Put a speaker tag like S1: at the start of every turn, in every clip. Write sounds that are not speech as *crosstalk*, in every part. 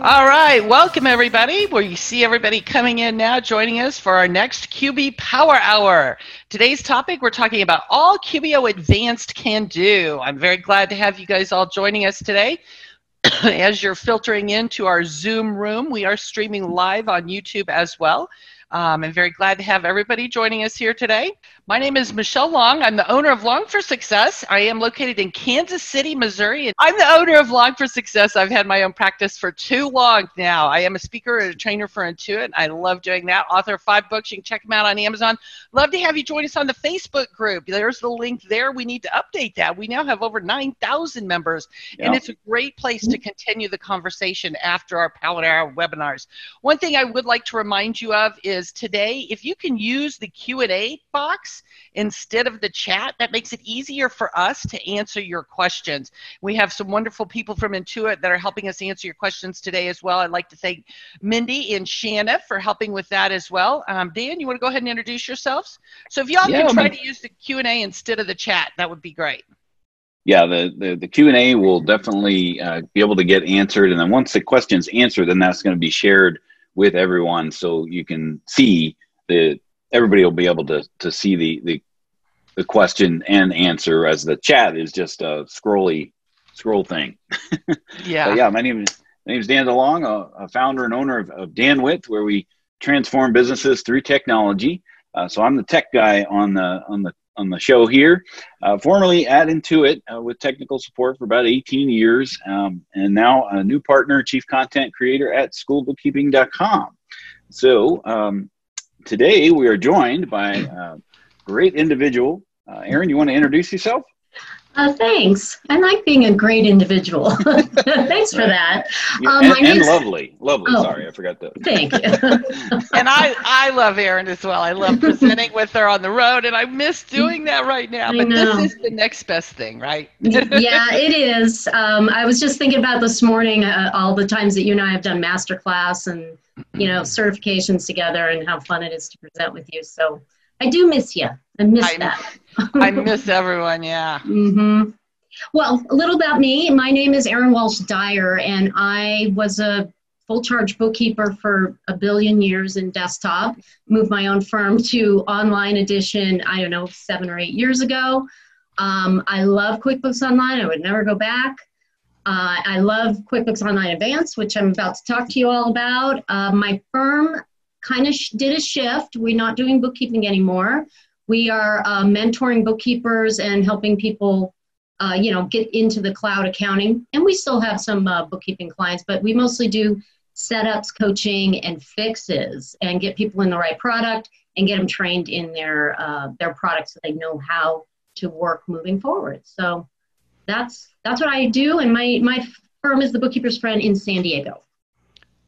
S1: All right, welcome everybody. You see everybody coming in now, joining us for our next QB Power Hour. Today's topic, we're talking about all QBO Advanced can do. I'm very glad to have you guys all joining us today. *coughs* As you're filtering into our Zoom room, we are streaming live on YouTube as well. Um, I'm very glad to have everybody joining us here today. My name is Michelle Long. I'm the owner of Long for Success. I am located in Kansas City, Missouri. I'm the owner of Long for Success. I've had my own practice for too long now. I am a speaker and a trainer for Intuit. I love doing that. Author of five books. You can check them out on Amazon. Love to have you join us on the Facebook group. There's the link there. We need to update that. We now have over 9,000 members, yep. and it's a great place to continue the conversation after our Power Hour webinars. One thing I would like to remind you of is today, if you can use the Q&A box, instead of the chat. That makes it easier for us to answer your questions. We have some wonderful people from Intuit that are helping us answer your questions today as well. I'd like to thank Mindy and Shanna for helping with that as well. Um, Dan, you want to go ahead and introduce yourselves? So if y'all yeah, can try to use the Q&A instead of the chat, that would be great
S2: yeah, the, the, the Q&A will definitely uh, be able to get answered. And then once the question's answered, then that's going to be shared with everyone so you can see the everybody will be able to to see the the the question and answer as the chat is just a scrolly scroll thing. *laughs*
S1: yeah.
S2: yeah. My name is my name is Dan DeLong, a, a founder and owner of, of DanWith, where we transform businesses through technology. Uh, so I'm the tech guy on the on the on the show here. Uh, formerly at Intuit uh, with technical support for about 18 years, um, and now a new partner, chief content creator at schoolbookkeeping.com. So um, today we are joined by a great individual. Uh, Erin, you want to introduce yourself?
S3: Uh, thanks. I like being a great individual. *laughs* thanks for that.
S2: Um, and, and lovely, lovely. Oh, Sorry, I forgot that.
S3: Thank you. *laughs*
S1: and I, I love Erin as well. I love presenting with her on the road, and I miss doing that right now. But this is the next best thing, right? *laughs*
S3: yeah, it is. Um, I was just thinking about this morning uh, all the times that you and I have done masterclass and you know certifications together, and how fun it is to present with you. So I do miss you. I miss I, that. *laughs*
S1: I miss everyone. Yeah.
S3: Mm-hmm. Well, a little about me. My name is Erin Walsh Dyer, and I was a full charge bookkeeper for a billion years in desktop. Moved my own firm to online edition. I don't know, seven or eight years ago. Um, I love QuickBooks Online. I would never go back. Uh, I love QuickBooks Online Advanced, which I'm about to talk to you all about. Uh, my firm kind of sh- did a shift. We're not doing bookkeeping anymore. We are uh, mentoring bookkeepers and helping people, uh, you know, get into the cloud accounting. And we still have some uh, bookkeeping clients, but we mostly do setups, coaching, and fixes, and get people in the right product and get them trained in their uh, their product so they know how to work moving forward. So that's that's what I do, and my my firm is the Bookkeeper's Friend in San Diego.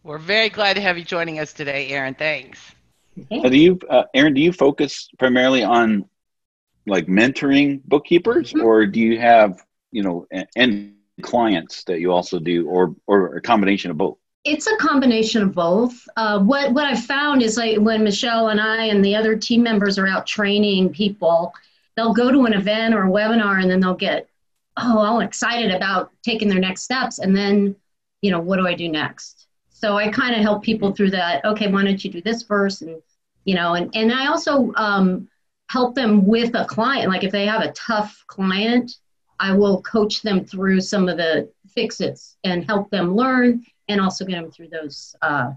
S1: We're very glad to have you joining us today, Erin. Thanks.
S2: Do you, uh, Erin? Do you focus primarily on like mentoring bookkeepers, mm-hmm. or do you have you know end clients that you also do, or or a combination of both?
S3: It's a combination of both. Uh, what what I've found is like when Michelle and I and the other team members are out training people, they'll go to an event or a webinar and then they'll get oh all excited about taking their next steps, and then you know what do I do next? So I kind of help people through that. Okay, why don't you do this first? And you know, and and I also um, help them with a client. Like if they have a tough client, I will coach them through some of the fixes and help them learn, and also get them through those uh,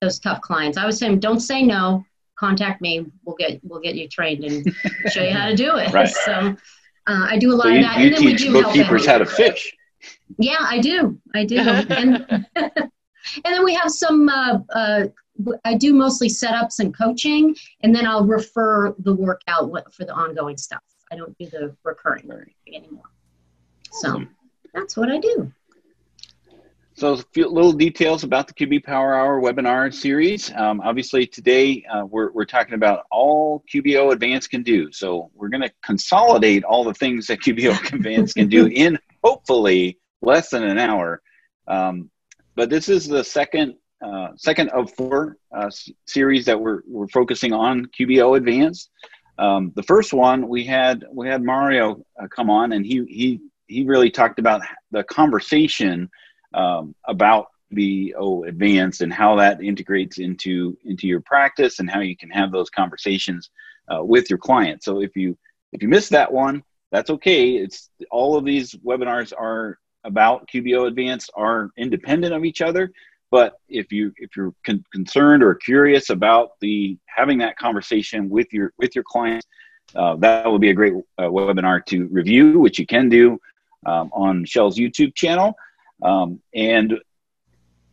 S3: those tough clients. I was saying, don't say no. Contact me. We'll get we'll get you trained and *laughs* show you how to do it.
S2: Right. *laughs*
S3: So uh, I do a lot so
S2: you,
S3: of that.
S2: You and then teach we do bookkeepers how to fish.
S3: Yeah, I do. I do. *laughs* and *laughs* and then we have some, uh, uh, I do mostly setups and coaching, and then I'll refer the workout for the ongoing stuff. I don't do the recurring learning anymore. So that's what I do.
S2: So a few little details about the QB Power Hour webinar series. Um, obviously, today uh, we're, we're talking about all QBO Advanced can do. So we're going to consolidate all the things that QBO *laughs* Advanced can do in hopefully less than an hour. Um, but this is the second uh, second of four uh, series that we're, we're focusing on QBO Advanced. Um, the first one we had we had Mario uh, come on and he he he really talked about the conversation um, about QBO Advanced and how that integrates into into your practice and how you can have those conversations uh, with your clients. So if you if you missed that one, that's okay. It's all of these webinars are about QBO Advanced are independent of each other. But if you if you're con- concerned or curious about the having that conversation with your with your clients, uh, that would be a great uh, webinar to review, which you can do um, on Shell's YouTube channel. Um, and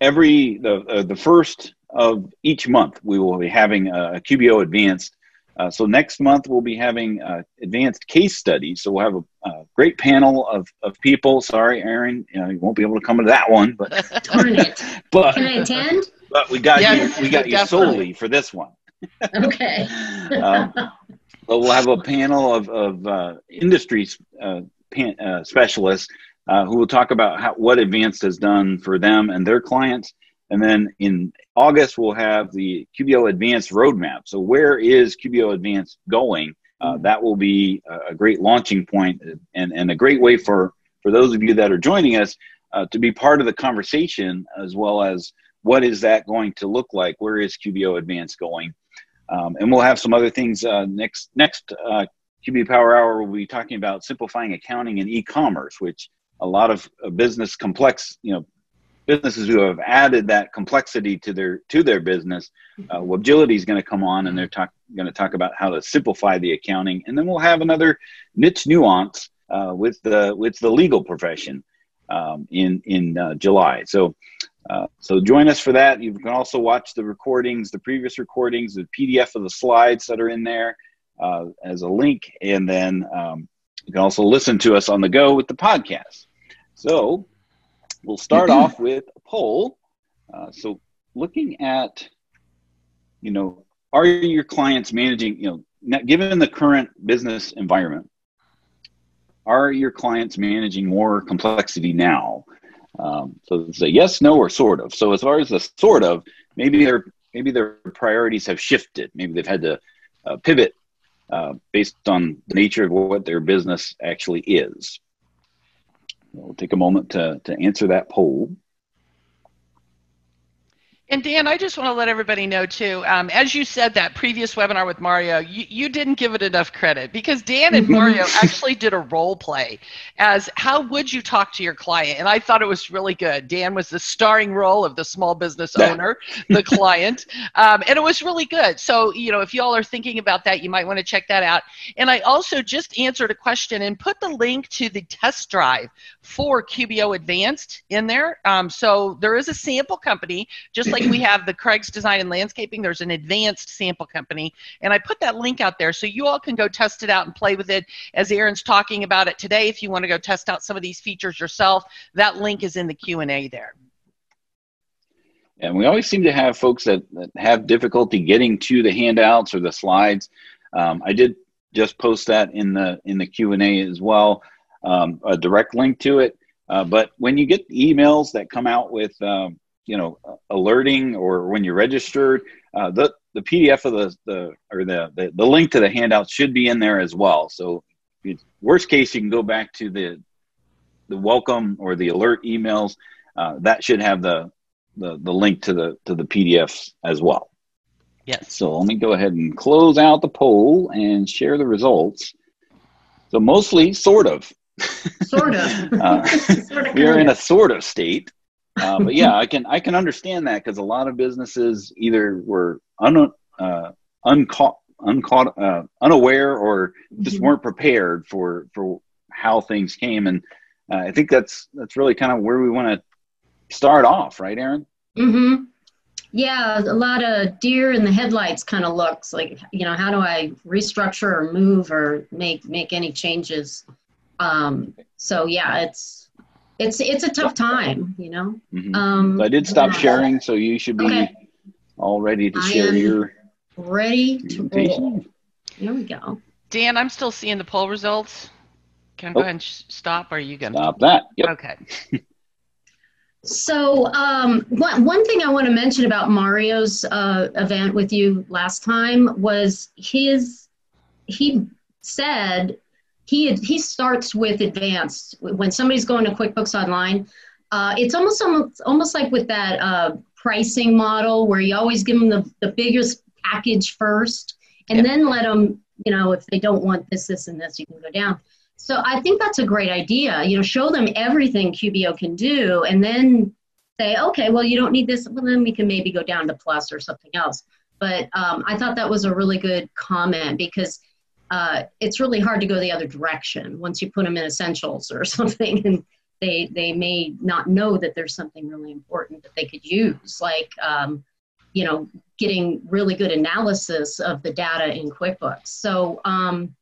S2: every the uh, the first of each month, we will be having a, QBO Advanced. Uh, so next month we'll be having uh, advanced case studies. So we'll have a, a, great panel of, of people. Sorry, Erin, you, know, you won't be able to come to that one, but *laughs*
S3: darn it. *laughs*
S2: but
S3: can I attend?
S2: But we got yes, you. We got you solely for this one. *laughs*
S3: okay.
S2: um, but we'll have a panel of of uh, industry uh, pan, uh, specialists uh, who will talk about how, what Advanced has done for them and their clients. And then in August, we'll have the QBO Advanced roadmap. So, where is QBO Advanced going? Uh, mm-hmm. that will be a, great launching point and, and a great way for, for those of you that are joining us uh, to be part of the conversation as well as what is that going to look like? Where is QBO Advanced going? Um, and we'll have some other things uh, next next uh, QB Power Hour. We'll be talking about simplifying accounting and e-commerce, which a lot of business complex, you know, businesses who have added that complexity to their to their business. Uh, Webgility is going to come on, and they're talk, going to talk about how to simplify the accounting, and then we'll have another niche nuance uh, with the with the legal profession um, in in uh, July. So. Uh, so join us for that. You can also watch the recordings, the previous recordings, the PDF of the slides that are in there uh, as a link, and then um, you can also listen to us on the go with the podcast. So we'll start off with a poll. Uh, so looking at, you know, are your clients managing, you know, given the current business environment, are your clients managing more complexity now? Um, so it's a yes, no, or sort of. So as far as the sort of, maybe their maybe their priorities have shifted. Maybe they've had to uh, pivot uh, based on the nature of what their business actually is. We'll take a moment to, to answer that poll.
S1: And Dan, I just want to let everybody know too. Um, as you said that previous webinar with Mario, you, you didn't give it enough credit because Dan and Mario actually did a role play as how would you talk to your client, and I thought it was really good. Dan was the starring role of the small business owner, the client, um, and it was really good. So you know, if y'all are thinking about that, you might want to check that out. And I also just answered a question and put the link to the test drive for QBO Advanced in there. Um, so there is a sample company just like we have the Craig's Design and Landscaping, there's an advanced sample company. And I put that link out there so you all can go test it out and play with it as Erin's talking about it today. If you want to go test out some of these features yourself, that link is in the Q&A there.
S2: And we always seem to have folks that, that have difficulty getting to the handouts or the slides. Um, I did just post that in the in the Q and A as well, um, a direct link to it. Uh, but when you get emails that come out with um, you know alerting or when you're registered uh, the the pdf of the, the or the, the, the link to the handout should be in there as well. So worst case you can go back to the the welcome or the alert emails uh, that should have the, the the link to the to the pdfs as well.
S1: Yes.
S2: So let me go ahead and close out the poll and share the results. So mostly sort of.
S3: Sort of, *laughs* uh, *laughs*
S2: sort of we are in a sort of state uh, but yeah, I can I can understand that because a lot of businesses either were un, uh, uncaught, uncaught, uh, unaware, or just mm-hmm. weren't prepared for for how things came, and uh, I think that's that's really kind of where we want to start off, right, Erin?
S3: Mm-hmm. Yeah, a lot of deer in the headlights kind of looks like you know how do I restructure or move or make make any changes? Um, so yeah, it's it's it's a tough time, you know.
S2: Mhm.
S3: Um,
S2: So I did stop
S3: yeah.
S2: sharing, so you should be
S3: Okay.
S2: all ready to
S3: I
S2: share
S3: am
S2: your
S3: Ready to roll. Here we go.
S1: Dan, I'm still seeing the poll results. Can I go
S2: Oh.
S1: ahead and sh- stop? Or are you going to?
S2: Stop that. Yep.
S1: Okay. *laughs*
S3: So um, one one thing I want to mention about Mario's uh, event with you last time was his he said he he starts with advanced when somebody's going to QuickBooks Online. Uh, it's almost almost almost like with that uh, pricing model where you always give them the, the biggest package first, and
S1: Yep.
S3: then let them you know if they don't want this this and this you can go down. So I think that's a great idea. You know, show them everything QBO can do, and then say, okay, well, you don't need this. Well, then we can maybe go down to plus or something else. But um, I thought that was a really good comment because uh, it's really hard to go the other direction once you put them in essentials or *laughs* something, and they they may not know that there's something really important that they could use, like um, you know, getting really good analysis of the data in QuickBooks. So. Um,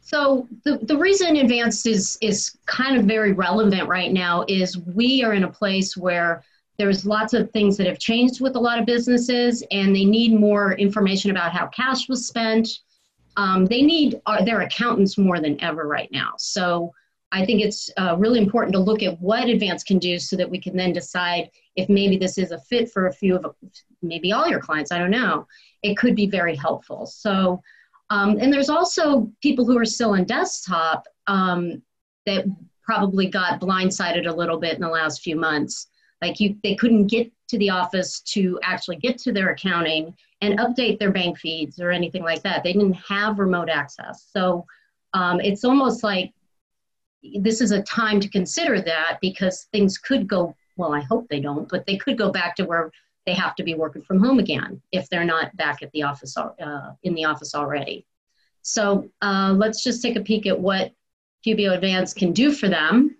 S3: so the, the reason advanced is is kind of very relevant right now is we are in a place where there's lots of things that have changed with a lot of businesses and they need more information about how cash was spent. Um, they need uh, their accountants more than ever right now. So I think it's uh, really important to look at what Advance can do so that we can then decide if maybe this is a fit for a few of maybe all your clients. I don't know. It could be very helpful. So um, and there's also people who are still on desktop um, that probably got blindsided a little bit in the last few months. Like you, they couldn't get to the office to actually get to their accounting and update their bank feeds or anything like that. They didn't have remote access. So um, it's almost like this is a time to consider that because things could go, well, I hope they don't, but they could go back to where they have to be working from home again if they're not back at the office uh, in the office already. So uh, let's just take a peek at what QBO Advance can do for them.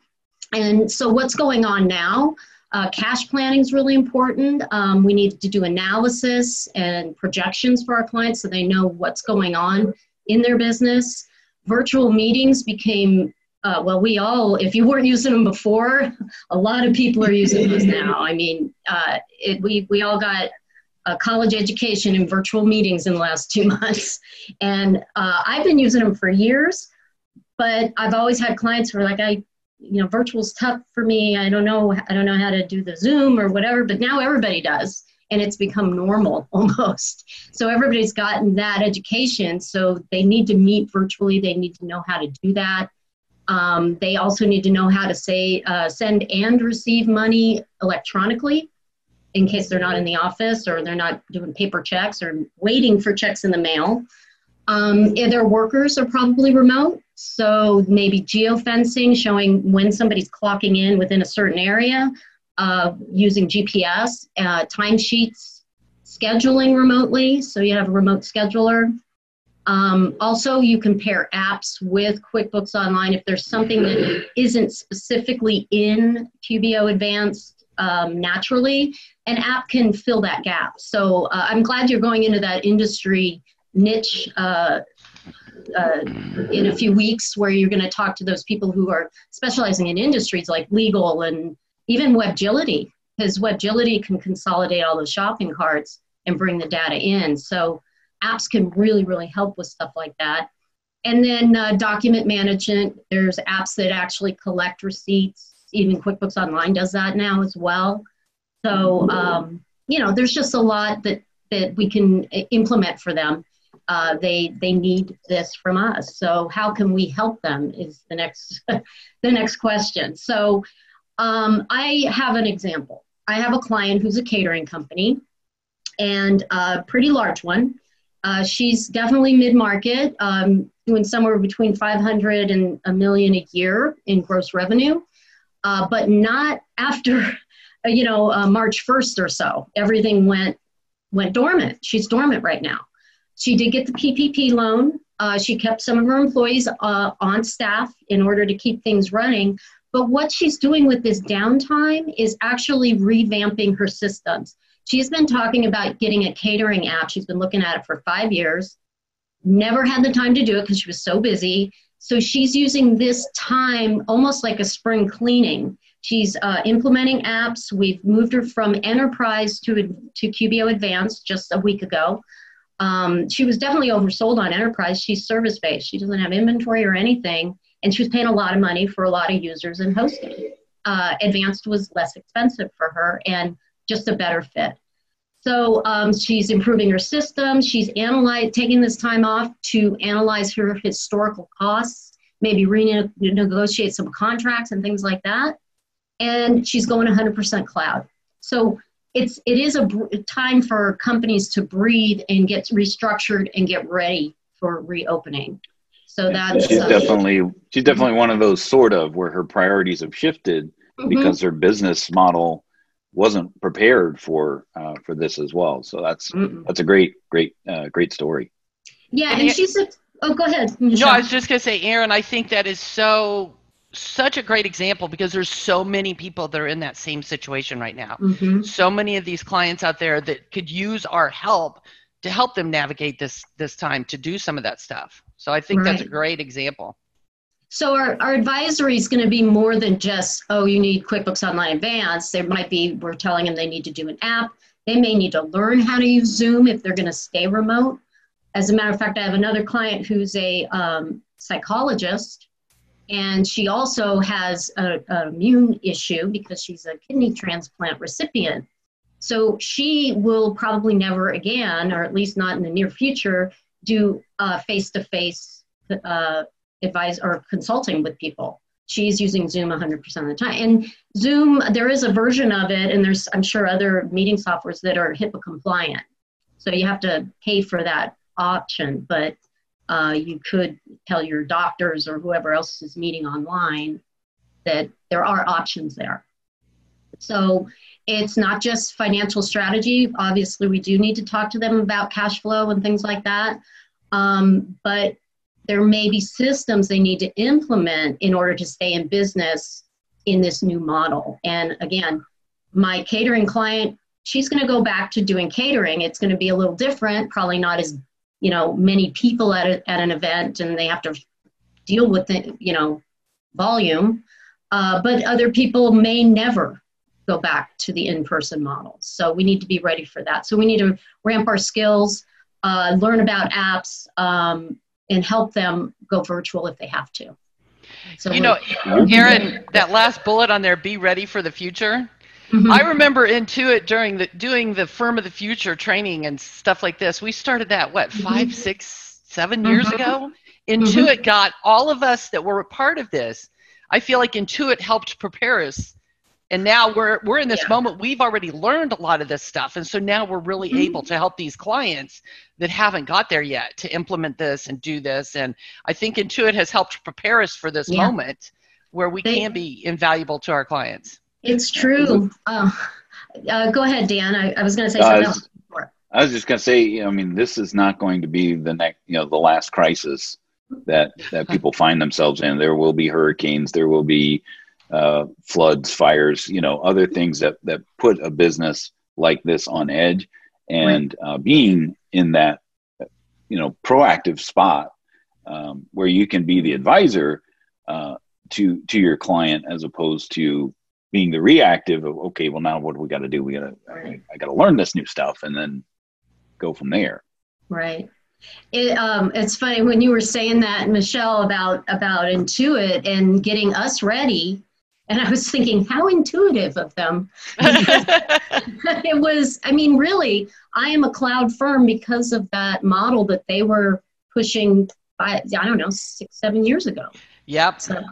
S3: And so what's going on now? Uh, cash planning is really important. Um, we need to do analysis and projections for our clients so they know what's going on in their business. Virtual meetings became uh, well, we all, if you weren't using them before, a lot of people are using those *laughs* now. I mean, uh, it, we, we all got a college education in virtual meetings in the last two *laughs* months. And uh, I've been using them for years, but I've always had clients who are like, I, you know, virtual's tough for me. I don't know, I don't know how to do the Zoom or whatever, but now everybody does. And it's become normal *laughs* almost. So everybody's gotten that education. So they need to meet virtually. They need to know how to do that. Um, they also need to know how to say uh, send and receive money electronically in case they're not in the office or they're not doing paper checks or waiting for checks in the mail. Um, their workers are probably remote, so maybe geofencing showing when somebody's clocking in within a certain area, uh, using GPS, uh, timesheets, scheduling remotely, so you have a remote scheduler. Um, also, you compare apps with QuickBooks Online. If there's something that isn't specifically in QBO Advanced um, naturally, an app can fill that gap. So uh, I'm glad you're going into that industry niche uh, in a few weeks where you're going to talk to those people who are specializing in industries like legal and even Webgility, because Webgility can consolidate all those shopping carts and bring the data in. So apps can really, really help with stuff like that. And then uh, document management, there's apps that actually collect receipts. Even QuickBooks Online does that now as well. So, um, you know, there's just a lot that, that we can implement for them. Uh, they they need this from us. So how can we help them is the next *laughs* the next question. So um, I have an example. I have a client who's a catering company, and a pretty large one. Uh, she's definitely mid-market, um, doing somewhere between 500 and a million a year in gross revenue, uh, but not after, *laughs* you know, uh, March 1st or so. Everything went went dormant. She's dormant right now. She did get the PPP loan. Uh, she kept some of her employees uh, on staff in order to keep things running. But what she's doing with this downtime is actually revamping her systems. She's been talking about getting a catering app. She's been looking at it for five years, never had the time to do it because she was so busy. So she's using this time almost like a spring cleaning She's uh, implementing apps. We've moved her from enterprise to, to QBO Advanced just a week ago. Um, she was definitely oversold on enterprise. She's service based. She doesn't have inventory or anything, and she was paying a lot of money for a lot of users and hosting. Uh, advanced was less expensive for her and just a better fit. So um, she's improving her system. She's analyze, taking this time off to analyze her historical costs, maybe renegotiate some contracts and things like that. And she's going 100% cloud. So it's it is a time for companies to breathe and get restructured and get ready for reopening. So that's
S2: she's uh, definitely she's definitely one of those sort of where her priorities have shifted mm-hmm. because her business model wasn't prepared for uh, for this as well. So that's Mm-mm. that's a great great uh, great story.
S3: Yeah, and, and she said, "Oh, go ahead."
S1: Michelle. No, I was just gonna say, Erin. I think that is so such a great example because there's so many people that are in that same situation right now. Mm-hmm. So many of these clients out there that could use our help to help them navigate this this time to do some of that stuff. So I think right. that's a great example.
S3: So our, our advisory is going to be more than just, oh, you need QuickBooks Online Advanced. There might be, we're telling them they need to do an app. They may need to learn how to use Zoom if they're going to stay remote. As a matter of fact, I have another client who's a um, psychologist and she also has an immune issue because she's a kidney transplant recipient. So she will probably never again, or at least not in the near future, do face to face uh, advice or consulting with people. She's using Zoom 100% of the time. And Zoom, there is a version of it, and there's, I'm sure, other meeting softwares that are HIPAA compliant. So you have to pay for that option. But uh, you could tell your doctors or whoever else is meeting online that there are options there. So it's not just financial strategy. Obviously, we do need to talk to them about cash flow and things like that. Um, but there may be systems they need to implement in order to stay in business in this new model. And again, my catering client, she's going to go back to doing catering. It's going to be a little different, probably not as you know many people at, a, at an event and they have to deal with the you know volume. Uh, but other people may never go back to the in-person models so we need to be ready for that. So we need to ramp our skills uh, learn about apps um, and help them go virtual if they have to.
S1: So you know erin that last bullet on there be ready for the future Mm-hmm. I remember Intuit during the doing the firm of the future training and stuff like this. We started that what mm-hmm. five, six, seven years mm-hmm. ago. Intuit mm-hmm. got all of us that were a part of this. I feel like Intuit helped prepare us, and now we're we're in this yeah. moment. We've already learned a lot of this stuff, and so now we're really mm-hmm. able to help these clients that haven't got there yet to implement this and do this. And I think Intuit has helped prepare us for this yeah. moment where we they, can be invaluable to our clients.
S3: It's true. Uh, uh, go ahead, Dan. I, I was going to say something uh, else.
S2: I was just going to say, I mean, this is not going to be the next, you know, the last crisis that that *laughs* people find themselves in. There will be hurricanes. There will be uh, floods, fires, you know, other things that that put a business like this on edge. And uh, being in that, you know, proactive spot um, where you can be the advisor uh, to to your client as opposed to being the reactive of okay well now what do we got to do? We got to I, I got to learn this new stuff and then go from there.
S3: Right. It, um, it's funny when you were saying that michelle about about intuit and getting us ready and i was thinking how intuitive of them. *laughs* It was i mean really i am a cloud firm because of that model that they were pushing by i don't know six seven years ago.
S1: Yep. So,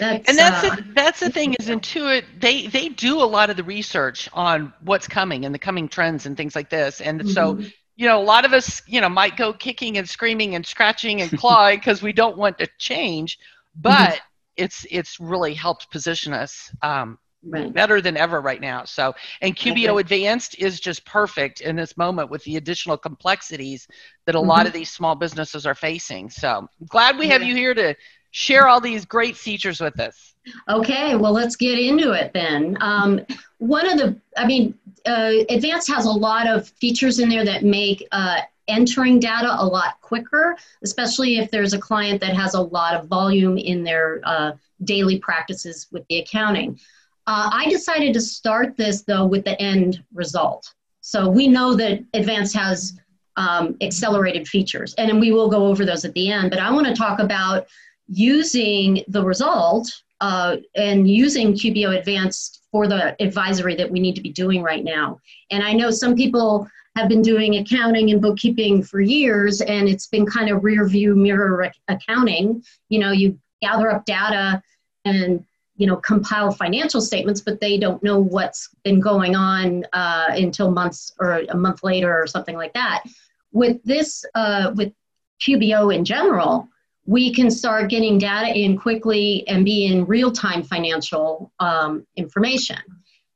S1: that's, and that's uh, the, that's the thing is Intuit they they do a lot of the research on what's coming and the coming trends and things like this and mm-hmm. so you know a lot of us you know might go kicking and screaming and scratching and clawing *laughs* because we don't want to change but mm-hmm. it's it's really helped position us um, right. better than ever right now so and QBO okay. Advanced is just perfect in this moment with the additional complexities that a mm-hmm. lot of these small businesses are facing so glad we have you here to share all these great features with us.
S3: Okay, well, let's get into it then. Um, one of the, I mean, uh, Advanced has a lot of features in there that make uh, entering data a lot quicker, especially if there's a client that has a lot of volume in their uh, daily practices with the accounting. Uh, I decided to start this though with the end result. So we know that Advanced has um, accelerated features, and we will go over those at the end. But I want to talk about using the result uh, and using QBO Advanced for the advisory that we need to be doing right now. And I know some people have been doing accounting and bookkeeping for years, and it's been kind of rear view mirror accounting. You know, you gather up data and you know compile financial statements, but they don't know what's been going on uh, until months or a month later or something like that. With this, uh, with QBO in general, we can start getting data in quickly and be in real time financial um, information.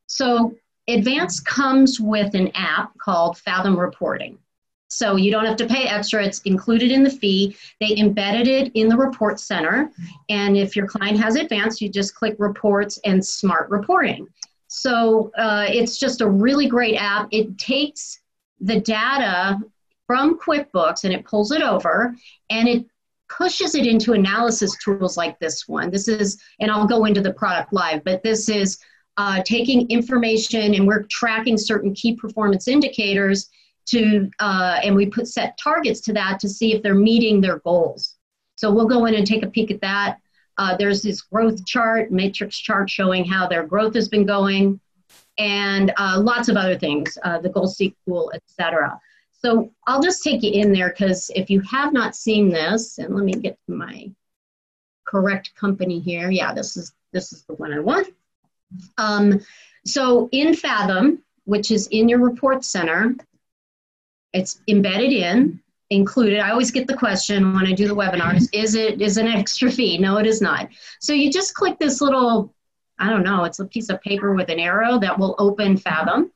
S3: So, Advance comes with an app called Fathom Reporting. So, you don't have to pay extra, it's included in the fee. They embedded it in the report center. And if your client has Advance, you just click Reports and Smart Reporting. So, uh, it's just a really great app. It takes the data from QuickBooks and it pulls it over and it pushes it into analysis tools like this one. This is, and I'll go into the product live, but this is uh, taking information and we're tracking certain key performance indicators to, uh, and we put set targets to that to see if they're meeting their goals. So we'll go in and take a peek at that. Uh, there's this growth chart, matrix chart showing how their growth has been going, and uh, lots of other things, uh, the goal seek tool, etc. So I'll just take you in there because if you have not seen this, and let me get to my correct company here. Yeah, this is this is the one I want. Um, so in Fathom, which is in your report center, it's embedded in, included. I always get the question when I do the webinars, is it is an extra fee? No, it is not. So you just click this little, I don't know, it's a piece of paper with an arrow that will open Fathom.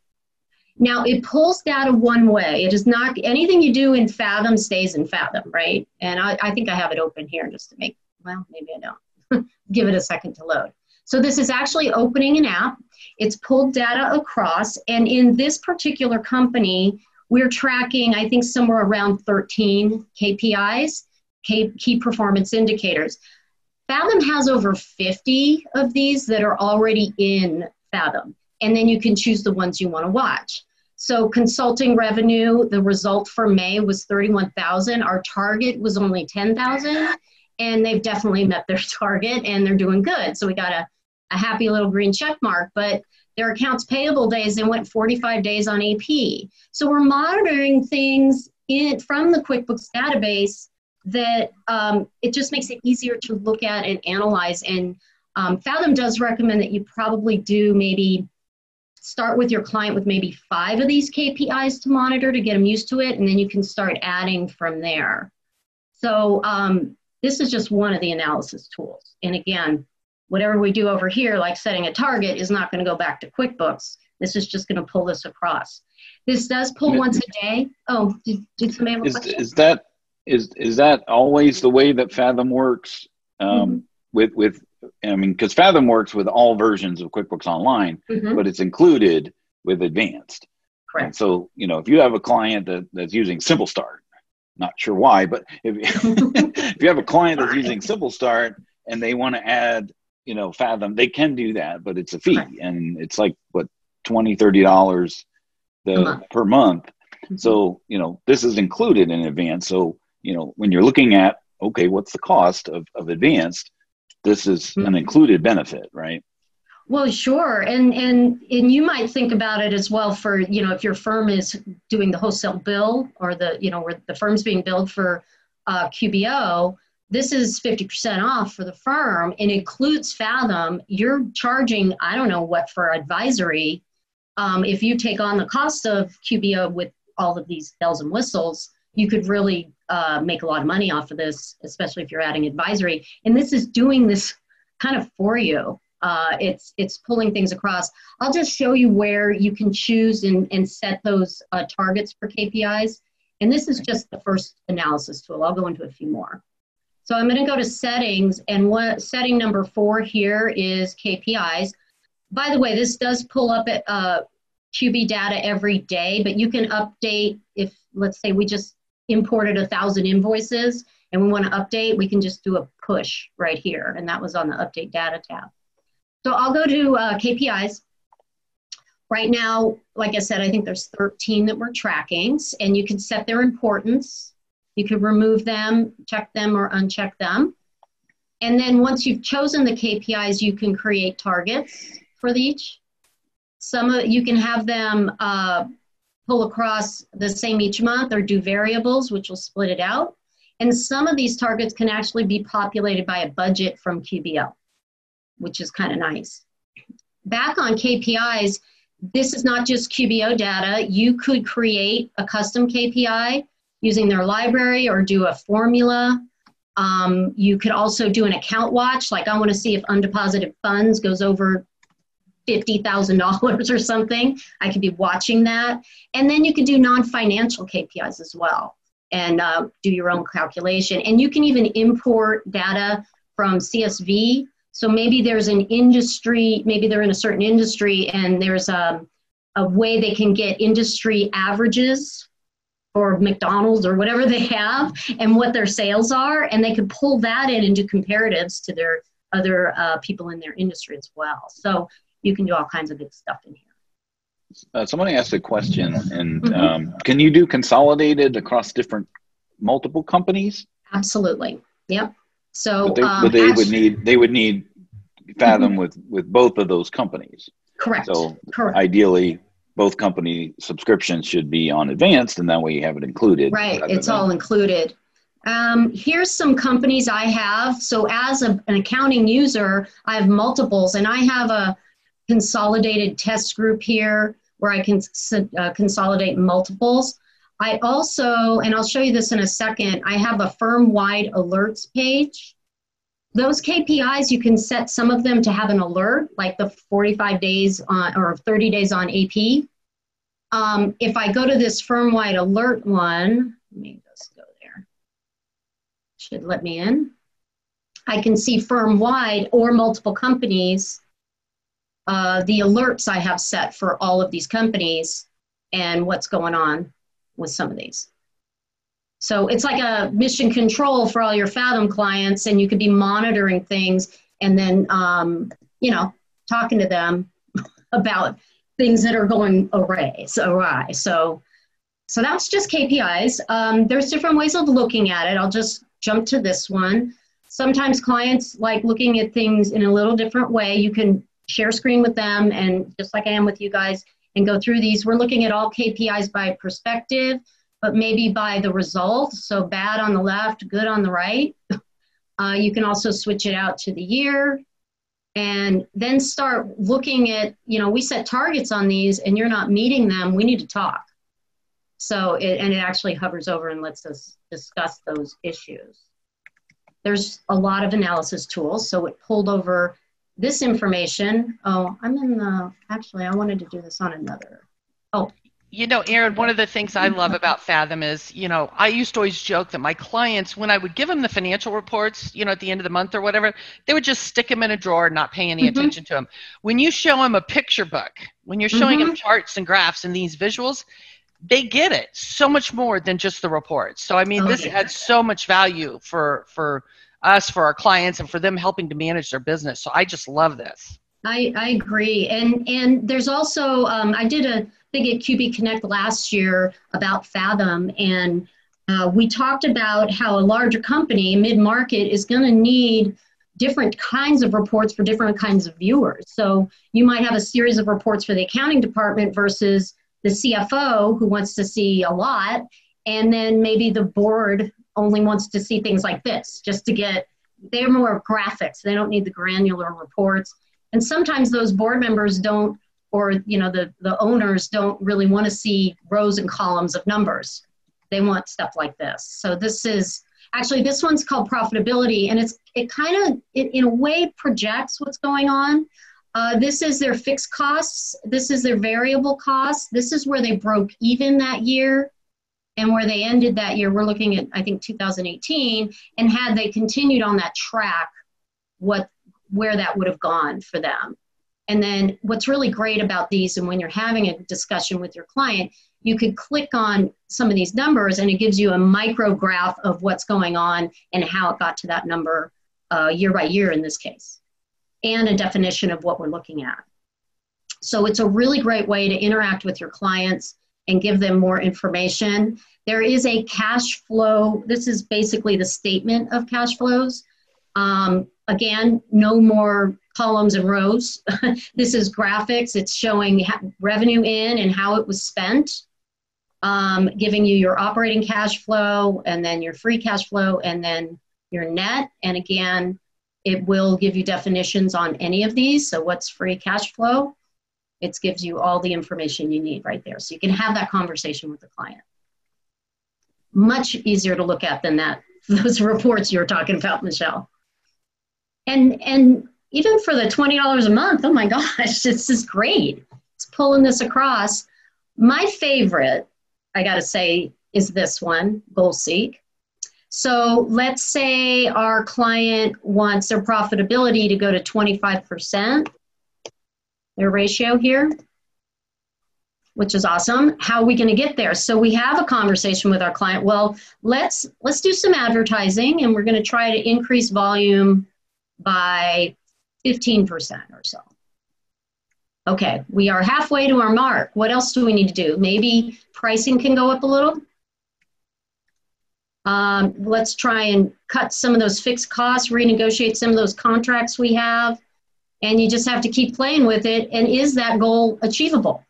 S3: Now it pulls data one way. It is not anything you do in Fathom stays in Fathom, right? And I, I think I have it open here just to make, well, maybe I don't. *laughs* Give it a second to load. So this is actually opening an app. It's pulled data across, and in this particular company, we're tracking, I think, somewhere around 13 KPIs, key performance indicators. Fathom has over 50 of these that are already in Fathom, and then you can choose the ones you want to watch. So consulting revenue, the result for May was 31,000. Our target was only 10,000 and they've definitely met their *laughs* target and they're doing good. So we got a, a happy little green check mark, but their accounts payable days, they went 45 days on AP. So we're monitoring things in, from the QuickBooks database that um, it just makes it easier to look at and analyze. And um, Fathom does recommend that you probably do maybe start with your client with maybe five of these KPIs to monitor to get them used to it, and then you can start adding from there. So um, this is just one of the analysis tools. And again, whatever we do over here, like setting a target, is not going to go back to QuickBooks. This is just going to pull this across. This does pull once a day. Oh, did, did somebody have a
S2: is,
S3: question?
S2: Is that is is that always the way that Fathom works? Um, mm-hmm. With with I mean, because Fathom works with all versions of QuickBooks Online, mm-hmm. but it's included with Advanced.
S3: Correct.
S2: And so, you know, if you have a client that, that's using Simple Start, not sure why, but if, *laughs* if you have a client that's using Simple Start and they want to add, you know, Fathom, they can do that, but it's a fee Correct. and it's like what 20 30 dollars the month. per month. Mm-hmm. So, you know, this is included in advance. So, you know, when you're looking at okay, what's the cost of, of advanced? This is mm-hmm. an included benefit, right?
S3: Well, sure, and and and you might think about it as well for you know if your firm is doing the wholesale bill or the you know where the firm's being billed for uh, QBO, this is fifty percent off for the firm and includes Fathom. You're charging I don't know what for advisory. Um, if you take on the cost of QBO with all of these bells and whistles, you could really uh, make a lot of money off of this, especially if you're adding advisory. And this is doing this kind of for you. Uh, it's it's pulling things across. I'll just show you where you can choose and, and set those uh, targets for KPIs. And this is just the first analysis tool. I'll go into a few more. So I'm going to go to settings, and what setting number four here is KPIs. By the way, this does pull up at uh, QB data every day, but you can update if, let's say, we just imported a thousand invoices and we want to update, we can just do a push right here. And that was on the update data tab. So I'll go to uh, KPIs. Right now, like I said, I think there's 13 that we're tracking, and you can set their importance. You could remove them, check them, or uncheck them. And then once you've chosen the KPIs, you can create targets for each. Some of you can have them uh, pull across the same each month or do variables, which will split it out. And some of these targets can actually be populated by a budget from QBO, which is kind of nice. Back on KPIs, this is not just QBO data. You could create a custom KPI using their library or do a formula. Um, you could also do an account watch, like I want to see if undeposited funds goes over $50,000 *laughs* or something. I could be watching that. And then you could do non financial KPIs as well and uh, do your own calculation. And you can even import data from CSV. So maybe there's an industry, maybe they're in a certain industry and there's a, a way they can get industry averages for McDonald's or whatever they have and what their sales are. And they can pull that in and do comparatives to their other uh, people in their industry as well. So you can do all kinds of good stuff in here.
S2: Uh, somebody asked a question, and mm-hmm. um, can you do consolidated across different multiple companies?
S3: Absolutely. Yep. So,
S2: but they, um, but they would need they would need Fathom mm-hmm. with with both of those companies.
S3: Correct.
S2: So,
S3: Correct.
S2: ideally, both company subscriptions should be on advanced, and that way you have it included.
S3: Right. It's all included. Um, here's some companies I have. So, as a, an accounting user, I have multiples, and I have a consolidated test group here where I can uh, consolidate multiples. I also, and I'll show you this in a second, I have a firm-wide alerts page. Those KPIs, you can set some of them to have an alert, like the 45 days on, or 30 days on AP. Um, if I go to this firm-wide alert one, let me just go there. Should let me in. I can see firm-wide or multiple companies uh, the alerts I have set for all of these companies and what's going on with some of these. So it's like a mission control for all your Fathom clients, and you could be monitoring things and then, um, you know, talking to them *laughs* about things that are going awry. So awry. So, so that's just KPIs. Um, there's different ways of looking at it. I'll just jump to this one. Sometimes clients like looking at things in a little different way. You can share screen with them and just like I am with you guys and go through these. We're looking at all KPIs by perspective, but maybe by the result. So bad on the left, good on the right. *laughs* Uh, you can also switch it out to the year and then start looking at, you know, we set targets on these and you're not meeting them. We need to talk. So, it, and it actually hovers over and lets us discuss those issues. There's a lot of analysis tools. So it pulled over this information. Oh, I'm in the, actually, I wanted to do this on another. Oh.
S1: You know, Erin, one of the things I love about Fathom is, you know, I used to always joke that my clients, when I would give them the financial reports, you know, at the end of the month or whatever, they would just stick them in a drawer, and not pay any mm-hmm. attention to them. When you show them a picture book, when you're showing mm-hmm. them charts and graphs and these visuals, they get it so much more than just the reports. So I mean, oh, this yeah. adds so much value for for us, for our clients, and for them helping to manage their business. So I just love this.
S3: I, I agree. And and there's also um, I did a thing at QB Connect last year about Fathom, and uh, we talked about how a larger company, mid market, is going to need different kinds of reports for different kinds of viewers. So you might have a series of reports for the accounting department versus the CFO who wants to see a lot, and then maybe the board only wants to see things like this just to get they're more graphics. They don't need the granular reports. And sometimes those board members don't or you know the the owners don't really want to see rows and columns of numbers. They want stuff like this. So this is actually this one's called profitability and it's it kind of in a way projects what's going on. Uh, this is their fixed costs. This is their variable costs. This is where they broke even that year and where they ended that year we're looking at i think 2018 and had they continued on that track what where that would have gone for them. And then what's really great about these and when you're having a discussion with your client you could click on some of these numbers and it gives you a micro graph of what's going on and how it got to that number uh, year by year in this case. And a definition of what we're looking at. So it's a really great way to interact with your clients and give them more information. There is a cash flow, this is basically the statement of cash flows. Um, again, no more columns and rows. *laughs* this is graphics, it's showing revenue in and how it was spent, um, giving you your operating cash flow and then your free cash flow and then your net. And again, it will give you definitions on any of these. So, what's free cash flow? It gives you all the information you need right there. So, you can have that conversation with the client. Much easier to look at than that, *laughs* those reports you were talking about, Michelle. And, and even for the $20 a month, oh my *laughs* gosh, this is great. It's pulling this across. My favorite, I got to say, is this one, GoalSeek. So let's say our client wants their profitability to go to 25%, their ratio here, which is awesome. How are we going to get there? So we have a conversation with our client. Well, let's let's do some advertising and we're going to try to increase volume by 15% or so. Okay, we are halfway to our mark. What else do we need to do? Maybe pricing can go up a little. Um, let's try and cut some of those fixed costs, renegotiate some of those contracts we have, and you just have to keep playing with it. And is that goal achievable?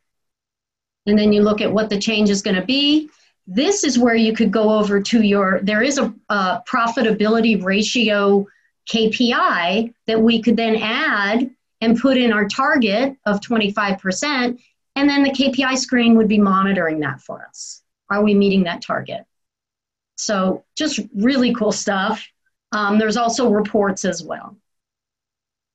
S3: And then you look at what the change is going to be. This is where you could go over to your, there is a, a profitability ratio KPI that we could then add and put in our target of 25%. And then the KPI screen would be monitoring that for us. Are we meeting that target? So just really cool stuff. Um, there's also reports as well.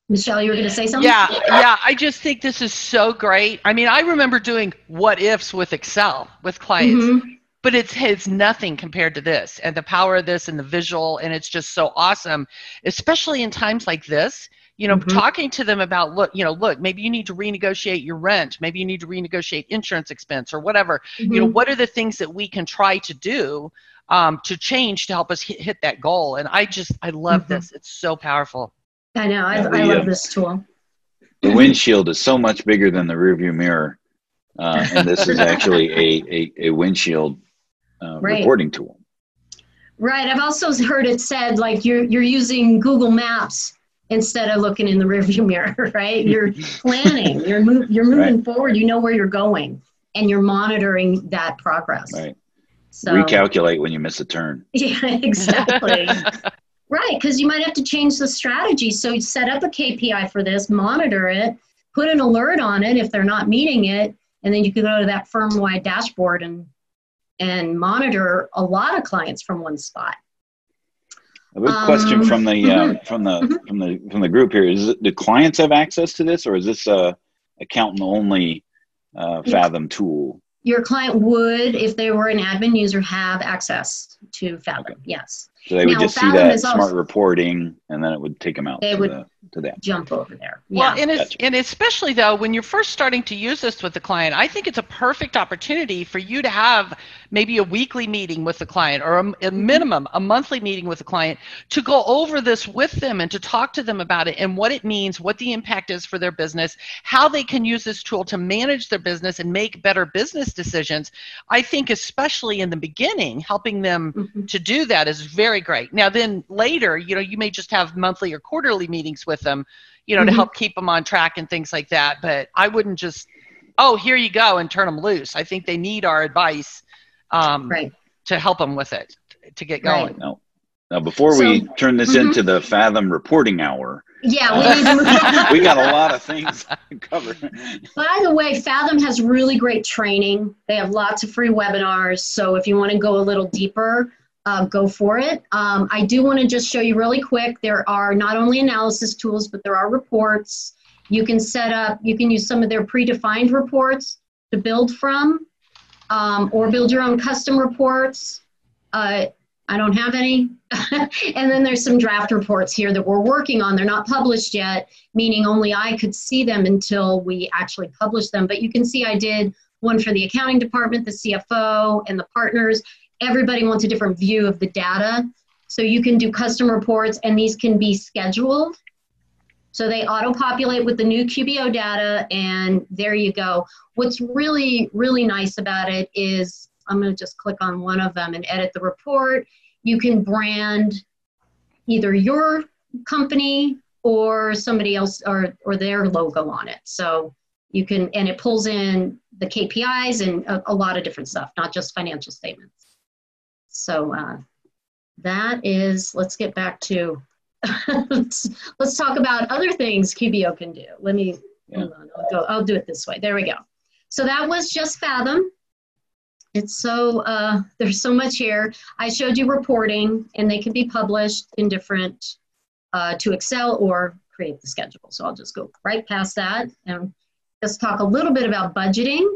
S3: Michelle, you were going to say something?
S1: Yeah, yeah. I just think this is so great. I mean, I remember doing what ifs with Excel with clients, mm-hmm. but it's it's nothing compared to this and the power of this and the visual, and it's just so awesome, especially in times like this. You know, mm-hmm. talking to them about look, you know, look, maybe you need to renegotiate your rent, maybe you need to renegotiate insurance expense or whatever. Mm-hmm. You know, mm-hmm. what are the things that we can try to do um, to change to help us hit, hit that goal. And I just, I love mm-hmm. this. It's so powerful.
S3: I know. I, I love this tool.
S2: The windshield is so much bigger than the rearview mirror. Uh, and this is actually a, a, a windshield uh, *laughs* right. reporting tool.
S3: Right. I've also heard it said like you're, you're using Google Maps instead of looking in the rearview *laughs* mirror, right? You're planning, you're, move, you're moving right. forward, you know where you're going, and you're monitoring that progress.
S2: Right. So, Recalculate when you miss a turn. *laughs*
S3: Yeah, exactly. Right, because you might have to change the strategy. So you set up a KPI for this, monitor it, put an alert on it if they're not meeting it, and then you can go to that firm-wide dashboard and and monitor a lot of clients from one spot.
S2: A good um, question from the uh, mm-hmm. from the mm-hmm. from the from the group here is: it, Do clients have access to this, or is this a accountant only uh, Fathom tool?
S3: Your client would, if they were an admin user, have access to Fathom. Yes.
S2: So they would just Fathom see that smart also, reporting, and then it would take them out.
S3: They would the, to them. jump over there.
S1: Well, yeah. and, gotcha. and especially though, when you're first starting to use this with the client, I think it's a perfect opportunity for you to have maybe a weekly meeting with the client, or a, a mm-hmm. minimum a monthly meeting with the client, to go over this with them and to talk to them about it and what it means, what the impact is for their business, how they can use this tool to manage their business and make better business decisions. I think, especially in the beginning, helping them mm-hmm. to do that is very very great. Now, then later, you know, you may just have monthly or quarterly meetings with them, you know, mm-hmm. to help keep them on track and things like that. But I wouldn't just, oh, here you go and turn them loose. I think they need our advice um, right. to help them with it to get going. Right.
S2: No. Now, before so, we turn this mm-hmm. into the Fathom reporting hour,
S3: yeah, we, need to
S2: move *laughs* *laughs* we got a lot of things to cover.
S3: By the way, Fathom has really great training. They have lots of free webinars. So if you want to go a little deeper, uh, go for it. Um, I do want to just show you really quick. There are not only analysis tools, but there are reports. You can set up, you can use some of their predefined reports to build from, um, or build your own custom reports. Uh, I don't have any. *laughs* and then there's some draft reports here that we're working on. They're not published yet, meaning only I could see them until we actually publish them. But you can see I did one for the accounting department, the CFO, and the partners everybody wants a different view of the data. So you can do custom reports and these can be scheduled. So they auto populate with the new QBO data, and there you go. What's really, really nice about it is I'm going to just click on one of them and edit the report. You can brand either your company or somebody else or, or their logo on it. So you can, and it pulls in the KPIs and a, a lot of different stuff, not just financial statements. So uh, that is, let's get back to let's, *laughs* let's talk about other things QBO can do. Let me, yeah. hold on, I'll, go, I'll do it this way. There we go. So that was just Fathom. It's so, uh, there's so much here. I showed you reporting and they can be published in different, uh, to Excel or create the schedule. So I'll just go right past that and just talk a little bit about budgeting.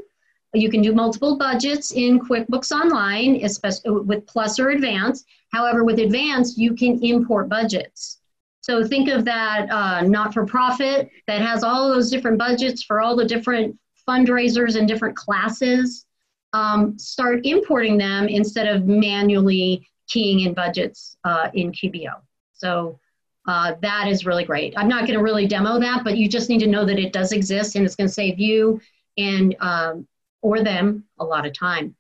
S3: You can do multiple budgets in QuickBooks Online, especially with Plus or Advanced. However, with Advanced, you can import budgets. So think of that uh, not for profit that has all those different budgets for all the different fundraisers and different classes. Um, start importing them instead of manually keying in budgets uh, in QBO. So uh, that is really great. I'm not going to really demo that, but you just need to know that it does exist and it's going to save you and um, or them a lot of time.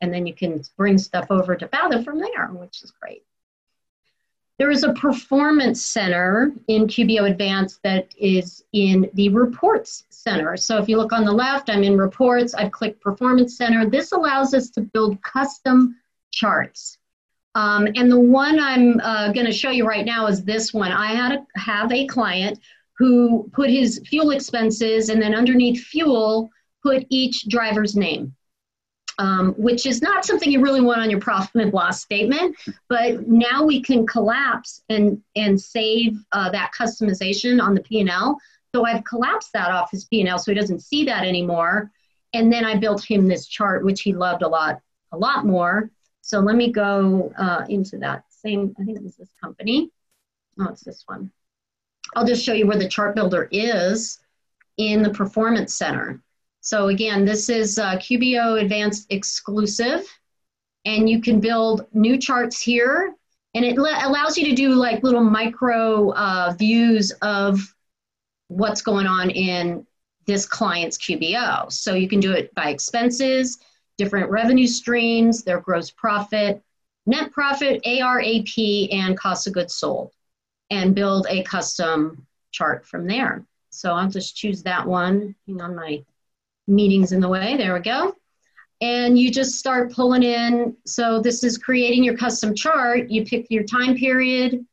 S3: And then you can bring stuff over to Fathom from there, which is great. There is a performance center in QBO Advanced that is in the reports center. So if you look on the left, I'm in reports, I've clicked performance center. This allows us to build custom charts. Um, and the one I'm uh, going to show you right now is this one. I had a, have a client who put his fuel expenses and then underneath fuel put each driver's name, um, which is not something you really want on your profit and loss statement. But now we can collapse and and save uh, that customization on the P&L. So I've collapsed that off his P&L so he doesn't see that anymore. And then I built him this chart, which he loved a lot, a lot more. So let me go uh, into that same, I think it was this company. Oh, it's this one. I'll just show you where the chart builder is in the performance center. So again, this is uh, QBO Advanced exclusive, and you can build new charts here, and it allows you to do like little micro uh, views of what's going on in this client's QBO. So you can do it by expenses, different revenue streams, their gross profit, net profit, ARAP, and cost of goods sold, and build a custom chart from there. So I'll just choose that one. Hang on, my meetings in the way. There we go. And you just start pulling in. So this is creating your custom chart. You pick your time period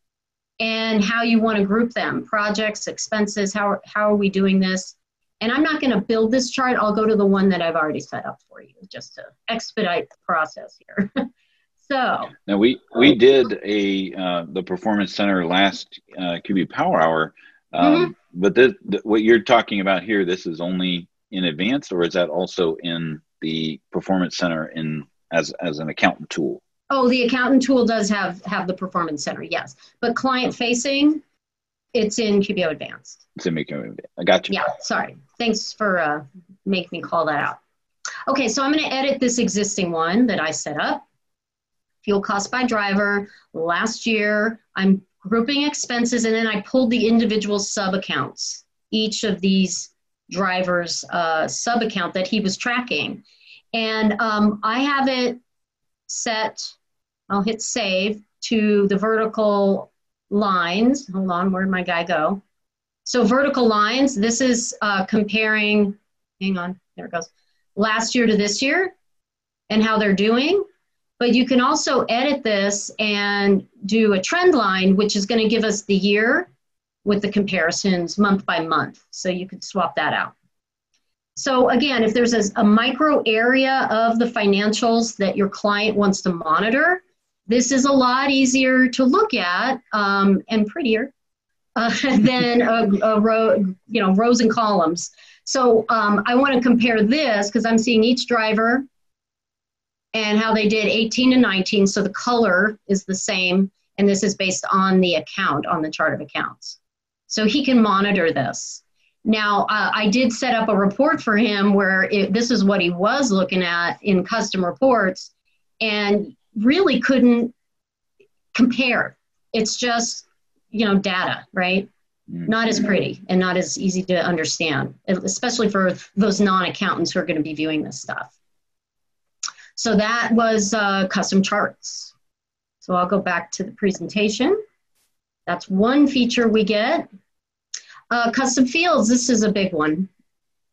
S3: and how you want to group them projects, expenses, how, how are we doing this? And I'm not going to build this chart. I'll go to the one that I've already set up for you just to expedite the process here. *laughs* so
S2: now we we did a uh, the performance center last uh, QB Power Hour, um, mm-hmm. but this, the, what you're talking about here, this is only in advance, or is that also in the performance center in as as an accountant tool?
S3: Oh, the accountant tool does have have the performance center, yes. But client facing, it's in QBO Advanced.
S2: It's in QBO Advanced. I got you.
S3: Yeah, sorry. Thanks for uh, making me call that out. Okay, so I'm going to edit this existing one that I set up. Fuel cost by driver. Last year, I'm grouping expenses, and then I pulled the individual sub accounts. Each of these driver's uh, sub account that he was tracking. And um, I have it set, I'll hit save to the vertical lines. Hold on, where'd my guy go? So vertical lines, this is uh, comparing, hang on, there it goes, last year to this year and how they're doing. But you can also edit this and do a trend line, which is going to give us the year with the comparisons month by month. So you could swap that out. So again, if there's a, a, micro area of the financials that your client wants to monitor, this is a lot easier to look at um, and prettier *laughs* uh, than a, a, row, you know, rows and columns. So um, I want to compare this because I'm seeing each driver and how they did 18 to 19. So the color is the same, and this is based on the account on the chart of accounts so he can monitor this. Now, uh, I did set up a report for him where it, this is what he was looking at in custom reports and really couldn't compare. It's just, you know, data, right? not as pretty and not as easy to understand, especially for those non accountants who are going to be viewing this stuff. So that was uh, custom charts. So I'll go back to the presentation. That's one feature we get. Uh, custom fields, this is a big one.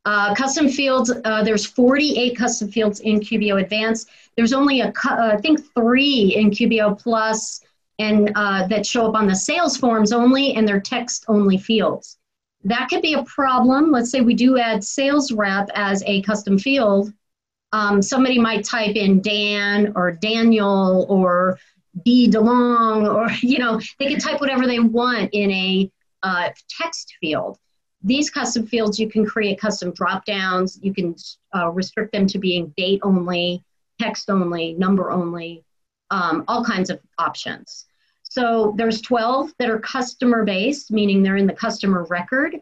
S3: Uh, custom fields, uh, there's 48 custom fields in QBO Advanced. There's only, a, uh, I think, three in QBO Plus and uh, that show up on the sales forms only and they're text only fields. That could be a problem. Let's say we do add sales rep as a custom field. Um, somebody might type in Dan or Daniel or D DeLong or, you know, they can type whatever they want in a uh, text field. These custom fields, you can create custom drop downs. You can uh, restrict them to being date only, text only, number only, um, all kinds of options. So there's 12 that are customer based, meaning they're in the customer record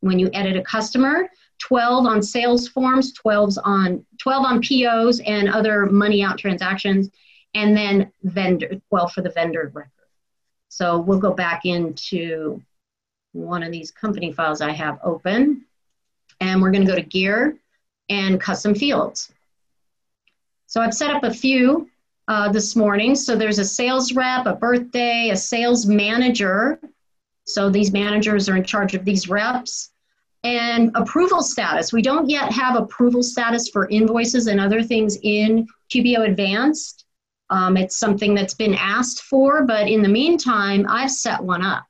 S3: when you edit a customer. 12 on sales forms, 12 on 12 on POs and other money out transactions, and then vendor 12 for the vendor record. So we'll go back into one of these company files I have open, and we're going to go to gear and custom fields. So I've set up a few uh, this morning. So there's a sales rep, a birthday, a sales manager. So these managers are in charge of these reps. And approval status. We don't yet have approval status for invoices and other things in QBO Advanced. Um, it's something that's been asked for, but in the meantime, I've set one up.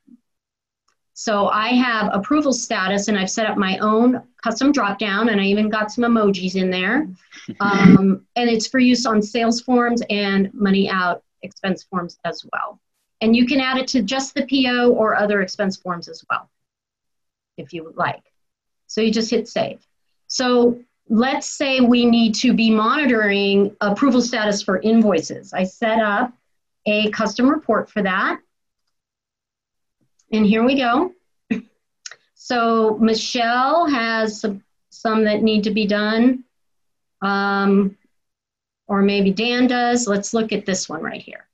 S3: So I have approval status and I've set up my own custom drop down and I even got some emojis in there. *laughs* Um, and it's for use on sales forms and money out expense forms as well. And you can add it to just the PO or other expense forms as well, if you would like. So you just hit save. So let's say we need to be monitoring approval status for invoices. I set up a custom report for that. And here we go. So Michelle has some, some that need to be done. Um, or maybe Dan does. Let's look at this one right here.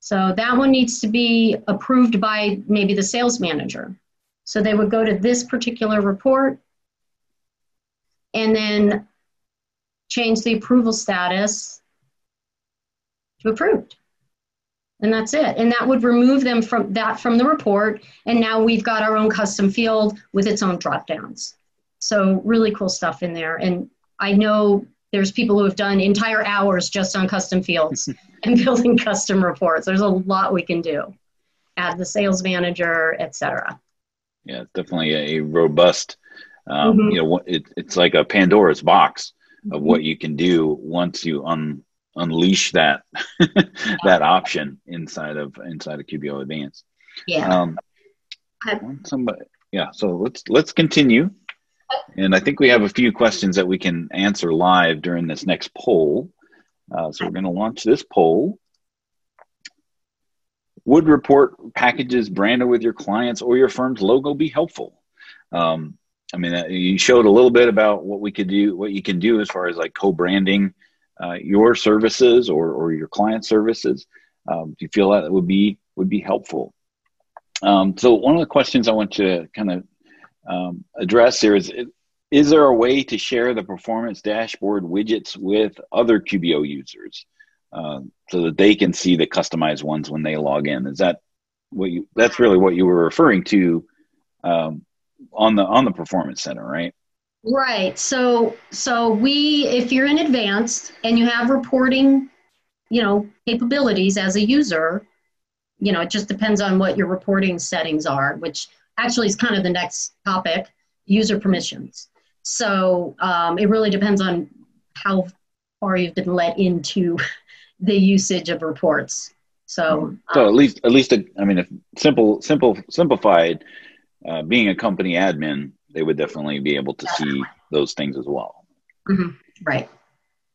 S3: So that one needs to be approved by maybe the sales manager. So they would go to this particular report and then change the approval status to approved. And that's it. And that would remove them from that from the report. And now we've got our own custom field with its own drop downs so really cool stuff in there. And i know there's people who have done entire hours just on custom fields *laughs* and building custom reports. There's a lot we can do. Add the sales manager etc
S2: yeah it's definitely a robust um, mm-hmm. you know it, it's like a pandora's box of what you can do once you un, unleash that *laughs* that option inside of inside of QBO Advanced.
S3: Yeah. Um,
S2: somebody, yeah. So let's let's continue, and I think we have a few questions that we can answer live during this next poll. Uh, so we're going to launch this poll. Would report packages branded with your clients or your firm's logo be helpful? Um, I mean, uh, you showed a little bit about what we could do, what you can do as far as like co-branding uh, your services or, or your client services? Um, do you feel that would be would be helpful? Um, so one of the questions I want to kind of um, address here is: Is there a way to share the performance dashboard widgets with other QBO users uh, so that they can see the customized ones when they log in? Is that what you? That's really what you were referring to um, on the on the performance center, right?
S3: Right. So so we if you're in advanced and you have reporting, you know, capabilities as a user, you know, it just depends on what your reporting settings are, which actually is kind of the next topic, user permissions. So um, it really depends on how far you've been let into *laughs* the usage of reports. So,
S2: so um, at least, at least, I mean, if simple, simple, simplified, uh, being a company admin, they would definitely be able to see those things as well.
S3: Mm-hmm. Right.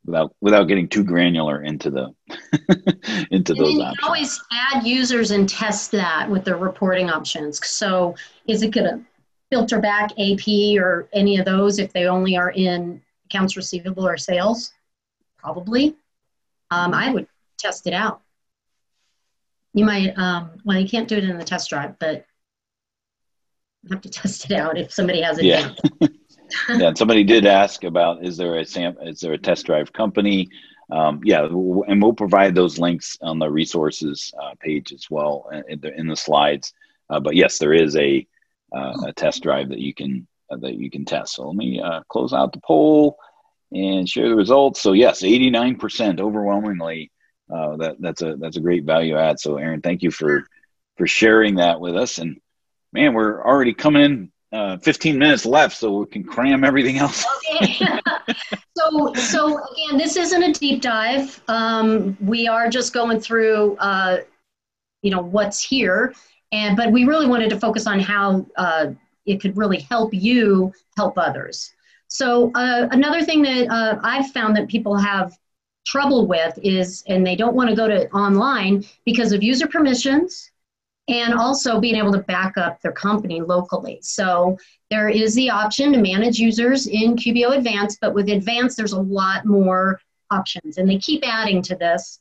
S2: Without without getting too granular into the *laughs* into and those
S3: options. You always add users and test that with the reporting options. So is it going to filter back AP or any of those if they only are in accounts receivable or sales? Probably. Um, I would test it out. You might, um, well, you can't do it in the test drive, but have to test it out if somebody has it.
S2: Yeah. *laughs* yeah. And somebody did ask about is there a sam is there a test drive company? Um, yeah, and we'll provide those links on the resources uh, page as well uh, in the, in the slides. Uh, but yes, there is a uh, a test drive that you can uh, that you can test. So let me uh, close out the poll and share the results. So yes, eighty nine percent overwhelmingly. that that's a that's a great value add. So Erin, thank you for for sharing that with us. And man, we're already coming in uh, 15 minutes left, so we can cram everything else. *laughs* *laughs*
S3: so, so again, this isn't a deep dive. Um, we are just going through, uh, you know, what's here, and but we really wanted to focus on how uh, it could really help you help others. So, uh, another thing that uh, I've found that people have trouble with is, and they don't want to go to online because of user permissions and also being able to back up their company locally. So there is the option to manage users in QBO Advanced, but with Advanced, there's a lot more options, and they keep adding to this,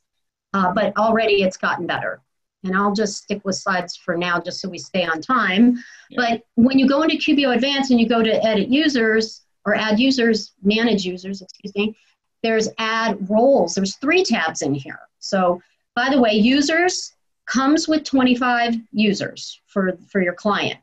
S3: uh, but already it's gotten better. And I'll just stick with slides for now just so we stay on time. Yeah. But when you go into QBO Advanced and you go to edit users or add users, manage users, excuse me, there's add roles. There's three tabs in here. So by the way, users, comes with 25 users for, for your client.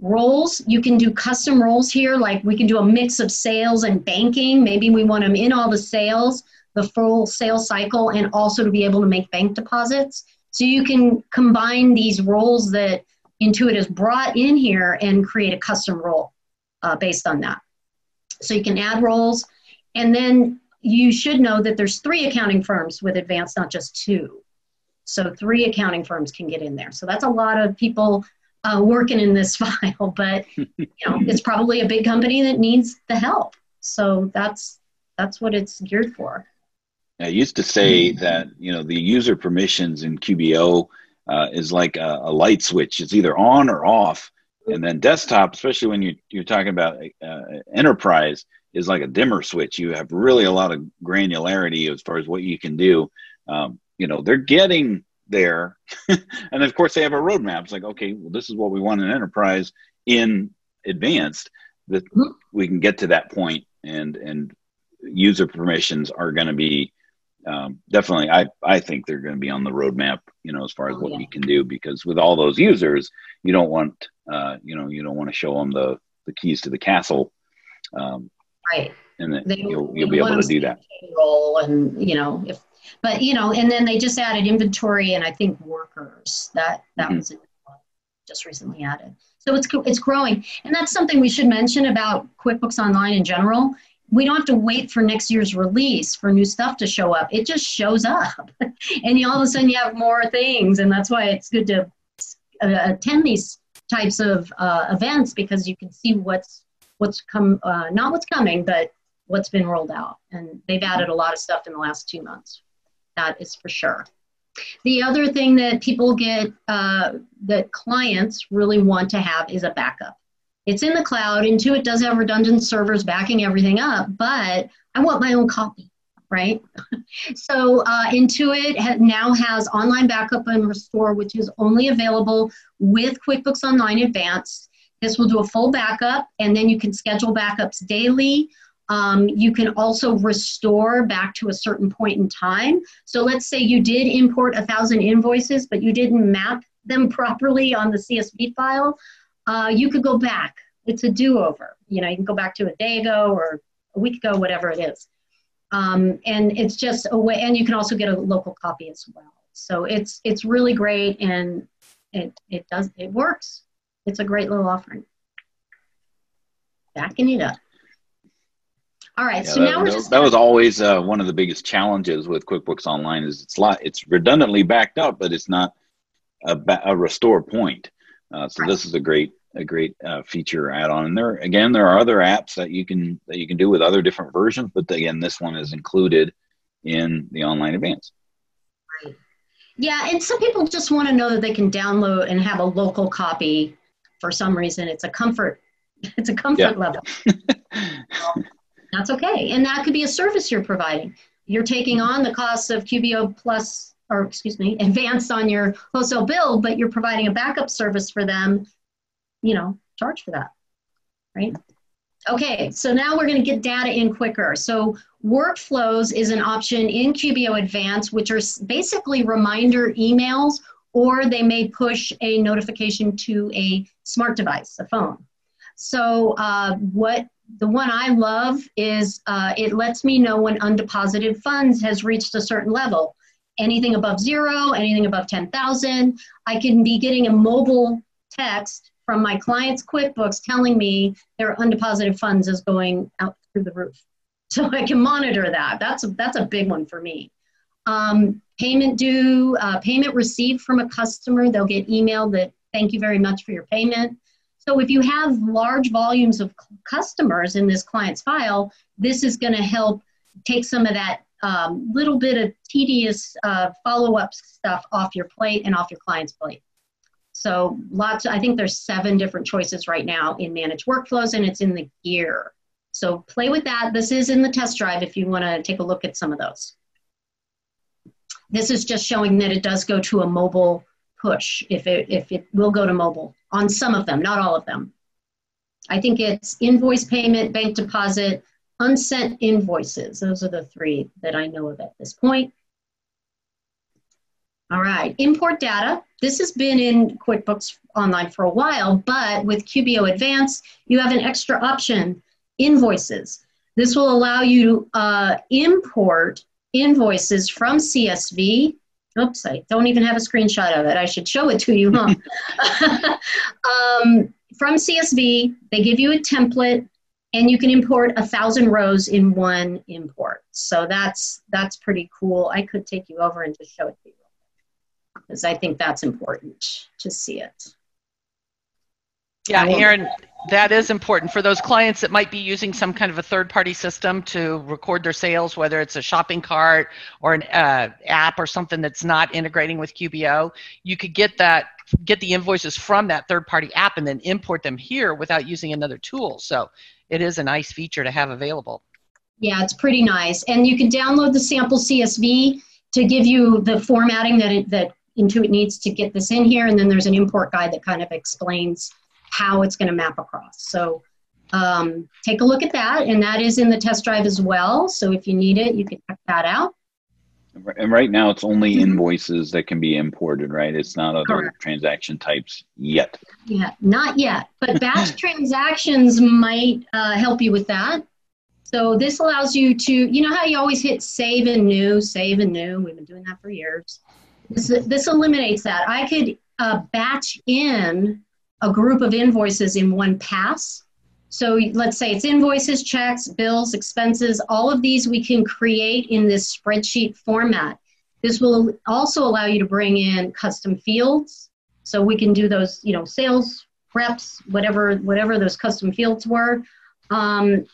S3: Roles, you can do custom roles here, like we can do a mix of sales and banking. Maybe we want them in all the sales, the full sales cycle, and also to be able to make bank deposits. So you can combine these roles that Intuit has brought in here and create a custom role uh, based on that. So you can add roles, and then you should know that there's three accounting firms with Advanced, not just two. So three accounting firms can get in there. So that's a lot of people uh, working in this *laughs* file, but you know, it's probably a big company that needs the help. So that's that's what it's geared for.
S2: I used to say that you know the user permissions in QBO uh, is like a, a, light switch; it's either on or off. And then desktop, especially when you, you're talking about uh, enterprise, is like a dimmer switch. You have really a lot of granularity as far as what you can do. Um, you know they're getting there *laughs* and of course they have a roadmap it's like okay well this is what we want in enterprise in advanced that mm-hmm. we can get to that point and and user permissions are going to be um, definitely i i think they're going to be on the roadmap you know as far as oh, what yeah. you can do because with all those users you don't want uh, you know you don't want to show them the the keys to the castle
S3: um, right
S2: and then they, you'll, you'll be able to do that
S3: role and you know if but you know, and then they just added inventory and I think workers. That that mm-hmm. was just recently added. So it's it's growing, and that's something we should mention about QuickBooks Online in general. We don't have to wait for next year's release for new stuff to show up. It just shows up, *laughs* and you, all of a sudden you have more things, and that's why it's good to uh, attend these types of uh, events because you can see what's what's come, uh, not what's coming, but what's been rolled out. And they've added a lot of stuff in the last two months that is for sure. The other thing that people get, uh, that clients really want to have is a backup. It's in the cloud. Intuit does have redundant servers backing everything up, but I want my own copy, right? *laughs* so uh, Intuit ha- now has online backup and restore, which is only available with QuickBooks Online Advanced. This will do a full backup, and then you can schedule backups daily um, you can also restore back to a certain point in time. So let's say you did import a thousand invoices, but you didn't map them *laughs* properly on the CSV file. Uh, you could go back. It's a do-over. You know, you can go back to a day ago or a week ago, whatever it is. Um, and it's just a way. And you can also get a local copy as well. So it's it's really great, and it it does it works. It's a great little offering. Backing it up. All right. Yeah, so
S2: that,
S3: now we're just
S2: that was always uh, one of the biggest challenges with QuickBooks Online is it's lot it's redundantly backed up, but it's not a, a restore point. Uh, so right. this is a great a great uh, feature add-on. And there again, there are other apps that you can that you can do with other different versions, but again, this one is included in the Online advance.
S3: Right. Yeah, and some people just want to know that they can download and have a local copy. For some reason, it's a comfort. *laughs* It's a comfort yeah. level. *laughs* That's okay. And that could be a service you're providing. You're taking on the cost of QBO plus, or excuse me, advanced on your wholesale bill, but you're providing a backup service for them. You know, charge for that, right? Okay, so now we're going to get data in quicker. So workflows is an option in QBO Advance, which are basically reminder emails, or they may push a notification to a smart device, a phone. So uh, what the one I love is uh, it lets me know when undeposited funds has reached a certain level. Anything above zero, anything above 10,000, I can be getting a mobile text from my client's QuickBooks telling me their undeposited funds is going out through the roof. *laughs* So I can monitor that. That's a, that's a big one for me. Um, payment due, uh, payment received from a customer, they'll get emailed that thank you very much for your payment. So if you have large volumes of customers in this client's file, this is going to help take some of that um, little bit of tedious uh, follow-up stuff off your plate and off your client's plate. So lots, I think there's seven different choices right now in managed workflows and it's in the gear. So play with that. This is in the test drive if you want to take a look at some of those. This is just showing that it does go to a mobile push if it, if it will go to mobile on some of them, not all of them. I think it's invoice payment, bank deposit, unsent invoices. Those are the three that I know of at this point. All right, import data. This has been in QuickBooks Online for a while, but with QBO Advanced, you have an extra option, invoices. This will allow you to uh, import invoices from CSV. Oops, I don't even have a screenshot of it. I should show it to you, huh? *laughs* um, from CSV, they give you a template and you can import a thousand rows in one import. So that's that's pretty cool. I could take you over and just show it to you because I think that's important to see it.
S1: Yeah, Erin, that is important for those clients that might be using some kind of a third-party system to record their sales, whether it's a shopping cart or an uh, app or something that's not integrating with QBO. You could get that, get the invoices from that third-party app, and then import them here without using another tool. So it is a nice feature to have available.
S3: Yeah, it's pretty nice, and you can download the sample CSV to give you the formatting that it, that Intuit needs to get this in here, and then there's an import guide that kind of explains how it's going to map across. So um, take a look at that, and that is in the test drive as well. So if you need it, you can check that out.
S2: And right now, it's only mm-hmm. invoices that can be imported, right? It's not other Correct. transaction types yet.
S3: Yeah, not yet. But batch *laughs* transactions might uh, help you with that. So this allows you to, you know how you always hit save and new, save and new. We've been doing that for years. This, this eliminates that. I could uh, batch in a group of invoices in one pass. So let's say it's invoices, checks, bills, expenses, all of these we can create in this spreadsheet format. This will also allow you to bring in custom fields. So we can do those, you know, sales reps, whatever, whatever those custom fields were. Um,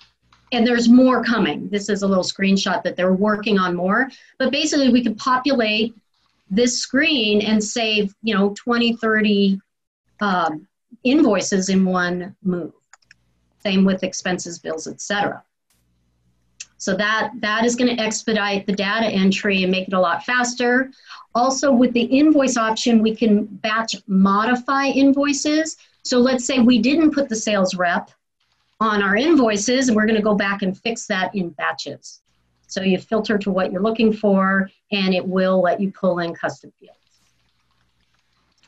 S3: and there's more coming. This is a little screenshot that they're working on more. But basically, we could populate this screen and save, you know, 20, 30 um, invoices in one move. Same with expenses, bills, etc. So that, that is going to expedite the data entry and make it a lot faster. Also, with the invoice option, we can batch modify invoices. So let's say we didn't put the sales rep on our invoices, and we're going to go back and fix that in batches. So you filter to what you're looking for, and it will let you pull in custom fields.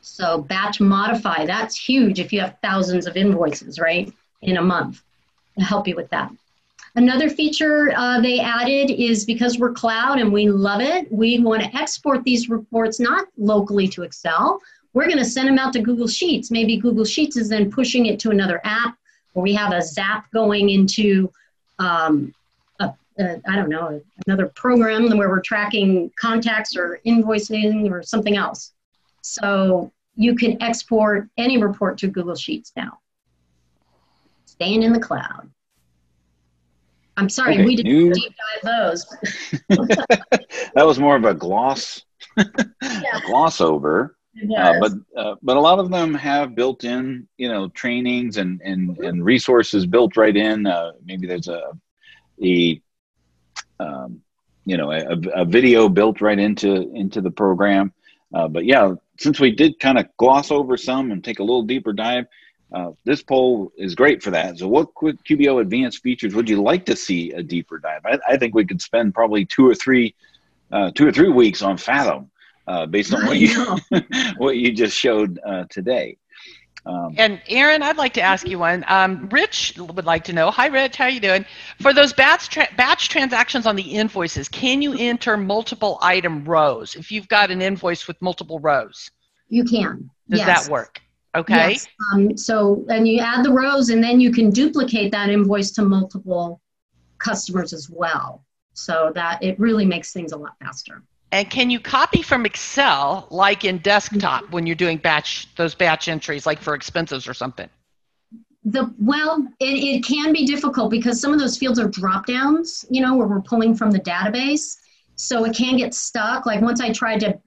S3: So batch modify, that's huge if you have thousands of invoices, right, in a month to help you with that. Another feature uh, they added is because we're cloud and we love it, we want to export these reports not locally to Excel. We're going to send them out to Google Sheets. Maybe Google Sheets is then pushing it to another app, or we have a Zap going into, um, a, a, I don't know, another program where we're tracking contacts or invoicing or something else. So you can export any report to Google Sheets now. Staying in the cloud. I'm sorry, okay, we didn't deep dive those. *laughs*
S2: that was more of a gloss, *laughs* yeah. gloss over. Uh, but uh, but a lot of them have built-in, you know, trainings and and, and resources built right in. Uh, maybe there's a a um, you know a, a video built right into into the program. Uh, but yeah, since we did kind of gloss over some and take a little deeper dive, uh, this poll is great for that. So, what quick QBO advanced features would you like to see a deeper dive? I, I think we could spend probably two or three, uh, two or three weeks on Fathom, uh, based on what you *laughs* what you just showed uh, today.
S1: Um, and Erin, I'd like to ask you one. Um, Rich would like to know. Hi, Rich. How are you doing? For those batch tra- batch transactions on the invoices, can you enter multiple item rows if you've got an invoice with multiple rows?
S3: You can.
S1: Does
S3: yes.
S1: that work? Okay.
S3: Yes. Um, so, and you add the rows, and then you can duplicate that invoice to multiple customers as well. So that it really makes things a lot faster.
S1: And can you copy from Excel like in desktop when you're doing batch those batch entries, like for expenses or something?
S3: The well, it, it can be difficult because some of those fields are drop downs, you know, where we're pulling from the database. So it can get stuck. Like once I tried to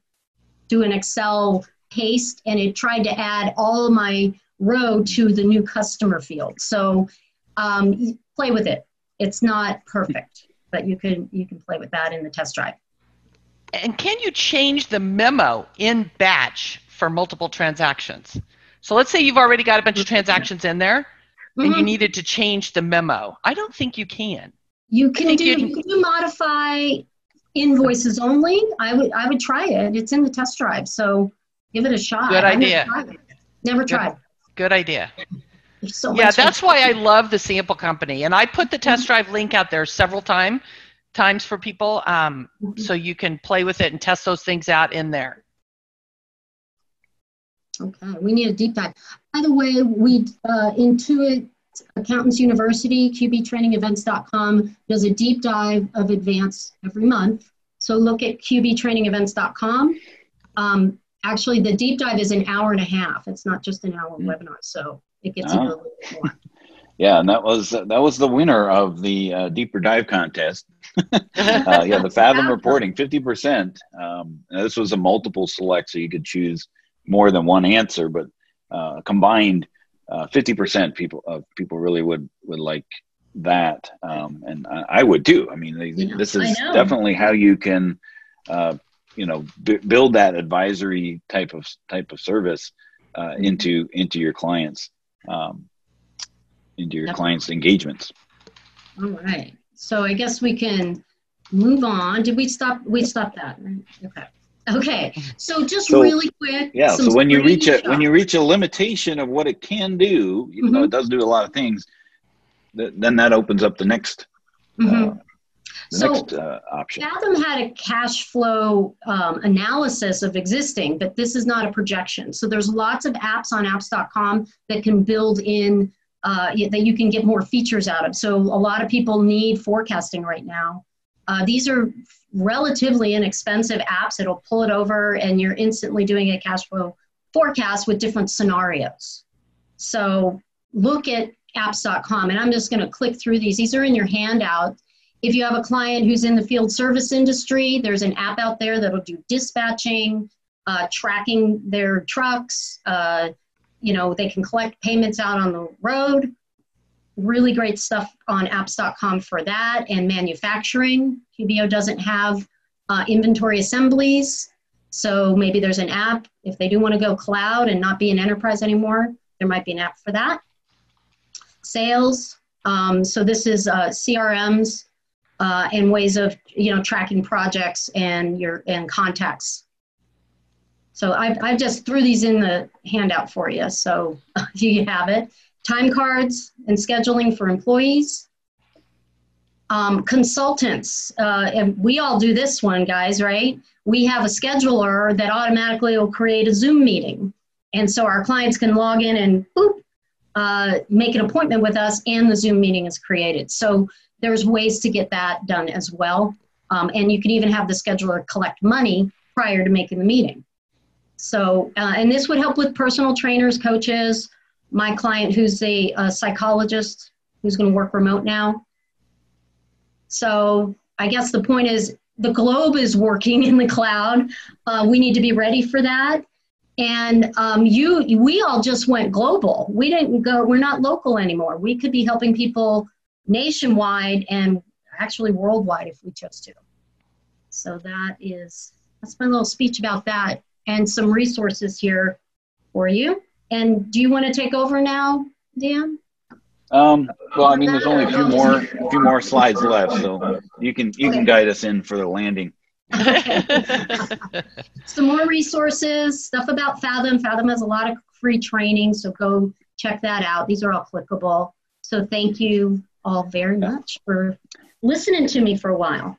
S3: do an Excel paste and it tried to add all my row to the new customer field. So um, play with it. It's not perfect, but you can you can play with that in the test drive.
S1: And can you change the memo in batch for multiple transactions? So let's say you've already got a bunch of transactions in there mm-hmm. and you mm-hmm. needed to change the memo. I don't think you can.
S3: You can do you can modify invoices only. I would I would try it. It's in the test drive, so give it a shot.
S1: Good idea.
S3: Never tried. Never tried.
S1: Good, good idea. So yeah, that's why I love the sample company, and I put the test mm-hmm. drive link out there several times times for people um, mm-hmm. so you can play with it and test those things out in there.
S3: Okay, we need a deep dive. By the way, we uh, Intuit Accountants University, QBTrainingEvents.com does a deep dive of advance every month. So look at QBTrainingEvents.com. Um, actually, the deep dive is an hour and a half. It's not just an hour mm-hmm. webinar, so it gets uh-huh. a little bit more. *laughs*
S2: Yeah, and that was that was the winner of the uh, deeper dive contest. *laughs* uh, yeah, the Fathom reporting, fifty percent. Um, this was a multiple select, so you could choose more than one answer, but uh, combined, uh, fifty percent people of people really would would like that, um, and I, I, would too. I mean, they, yeah, this is definitely how you can, uh, you know, b- build that advisory type of type of service uh, mm-hmm. into into your clients. Um, into your clients' engagements.
S3: All right. So I guess we can move on. Did we stop? We stopped that. Okay. Okay. So just so, really quick.
S2: Yeah. So when you reach a when you reach a limitation of what it can do, even mm-hmm. though it does do a lot of things, th- then that opens up the next. Uh, mm-hmm. Uh, the so next uh, option.
S3: Fathom had a cash flow um, analysis of existing, but this is not a projection. So there's lots of apps on apps.com that can build in uh, that you can get more features out of. So a lot of people need forecasting right now. Uh, these are relatively inexpensive apps. It'll pull it over and you're instantly doing a cash flow forecast with different scenarios. So look at apps.com and I'm just going to click through these. These are in your handout. If you have a client who's in the field service industry, there's an app out there that'll do dispatching, uh, tracking their trucks, uh, you know, they can collect payments out on the road. Really great stuff on apps.com for that and manufacturing. QBO doesn't have uh, inventory assemblies. So maybe there's an app. If they do want to go cloud and not be an enterprise anymore, there might be an app for that. Sales. Um, so this is uh, CRMs uh, and ways of you know tracking projects and your and contacts so I, I just threw these in the handout for you. So *laughs* you have it. Time cards and scheduling for employees. Um, consultants, uh, and we all do this one, guys, right? We have a scheduler that automatically will create a Zoom meeting. And so our clients can log in and boop, uh, make an appointment with us, and the Zoom meeting is created. So there's ways to get that done as well. Um, and you can even have the scheduler collect money prior to making the meeting. So, uh, and this would help with personal trainers, coaches, my client who's a, a psychologist who's going to work remote now. So, I guess the point is the globe is working *laughs* in the cloud. Uh, we need to be ready for that. And um, you, we all just went global. We didn't go. We're not local anymore. We could be helping people nationwide and actually worldwide if we chose to. So that is that's my little speech about that and some resources here for you. And do you want to take over now, Dan?
S2: Um, well, I mean, there's only a few more, a few more slides left, so you can you can guide us in for the landing. *laughs*
S3: Some more resources, stuff about Fathom. Fathom has a lot of free training, so go check that out. These are all clickable. So thank you all very much for listening to me for a while.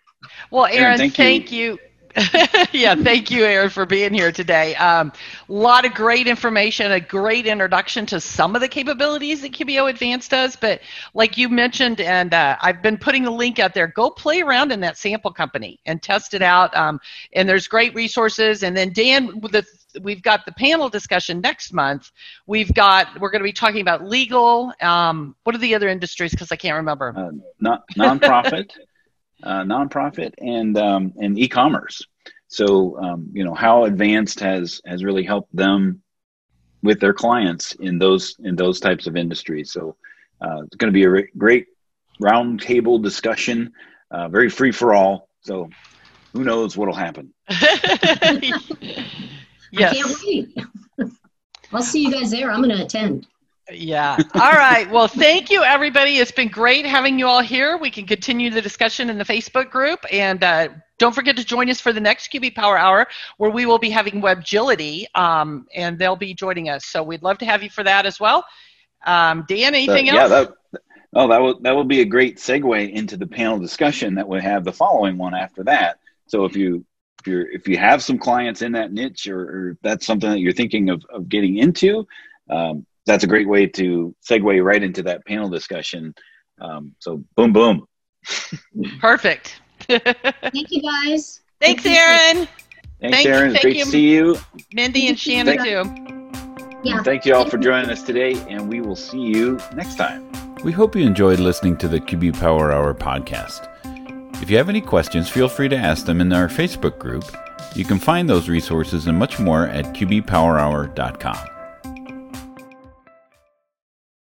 S1: Well, Erin, Erin thank, thank, you. you *laughs* yeah, thank you, Erin, for being here today. A um, lot of great information, a great introduction to some of the capabilities that QBO Advanced does. But like you mentioned, and uh, I've been putting a link out there, go play around in that sample company and test it out. Um, and there's great resources. And then Dan, the we've got the panel discussion next month. We've got we're going to be talking about legal. Um, what are the other industries? Because I can't remember. Uh,
S2: not nonprofit *laughs* uh, nonprofit and um, and e-commerce. So um, you know how advanced has has really helped them with their clients in those in those types of industries. So uh, it's going to be a re- great roundtable discussion, uh, very free for all. So who knows what'll happen? *laughs*
S3: yes. I can't wait. *laughs* I'll see you guys there. I'm going to attend.
S1: Yeah. All right. Well, thank you, everybody. It's been great having you all here. We can continue the discussion in the Facebook group. And uh, don't forget to join us for the next QB Power Hour, where we will be having WebGility, um, and they'll be joining us. So we'd love to have you for that as well. Um, Dan, anything
S2: uh,
S1: else?
S2: Yeah, that, oh, that will, that will be a great segue into the panel discussion that we have the following one after that. So if you if you if you have some clients in that niche or, or that's something that you're thinking of, of getting into, um, that's a great way to segue right into that panel discussion. Um, so boom, boom. *laughs*
S1: Perfect.
S3: Thank you, guys.
S1: Thanks, Erin.
S2: Thanks, thank, Erin. Thank great you, to see you.
S1: Mindy and Shannon, thank,
S2: too. Yeah. Thank you all for joining us today, and we will see you next time.
S4: We hope you enjoyed listening to the QB Power Hour podcast. If you have any questions, feel free to ask them in our Facebook group. You can find those resources and much more at qbpowerhour.com.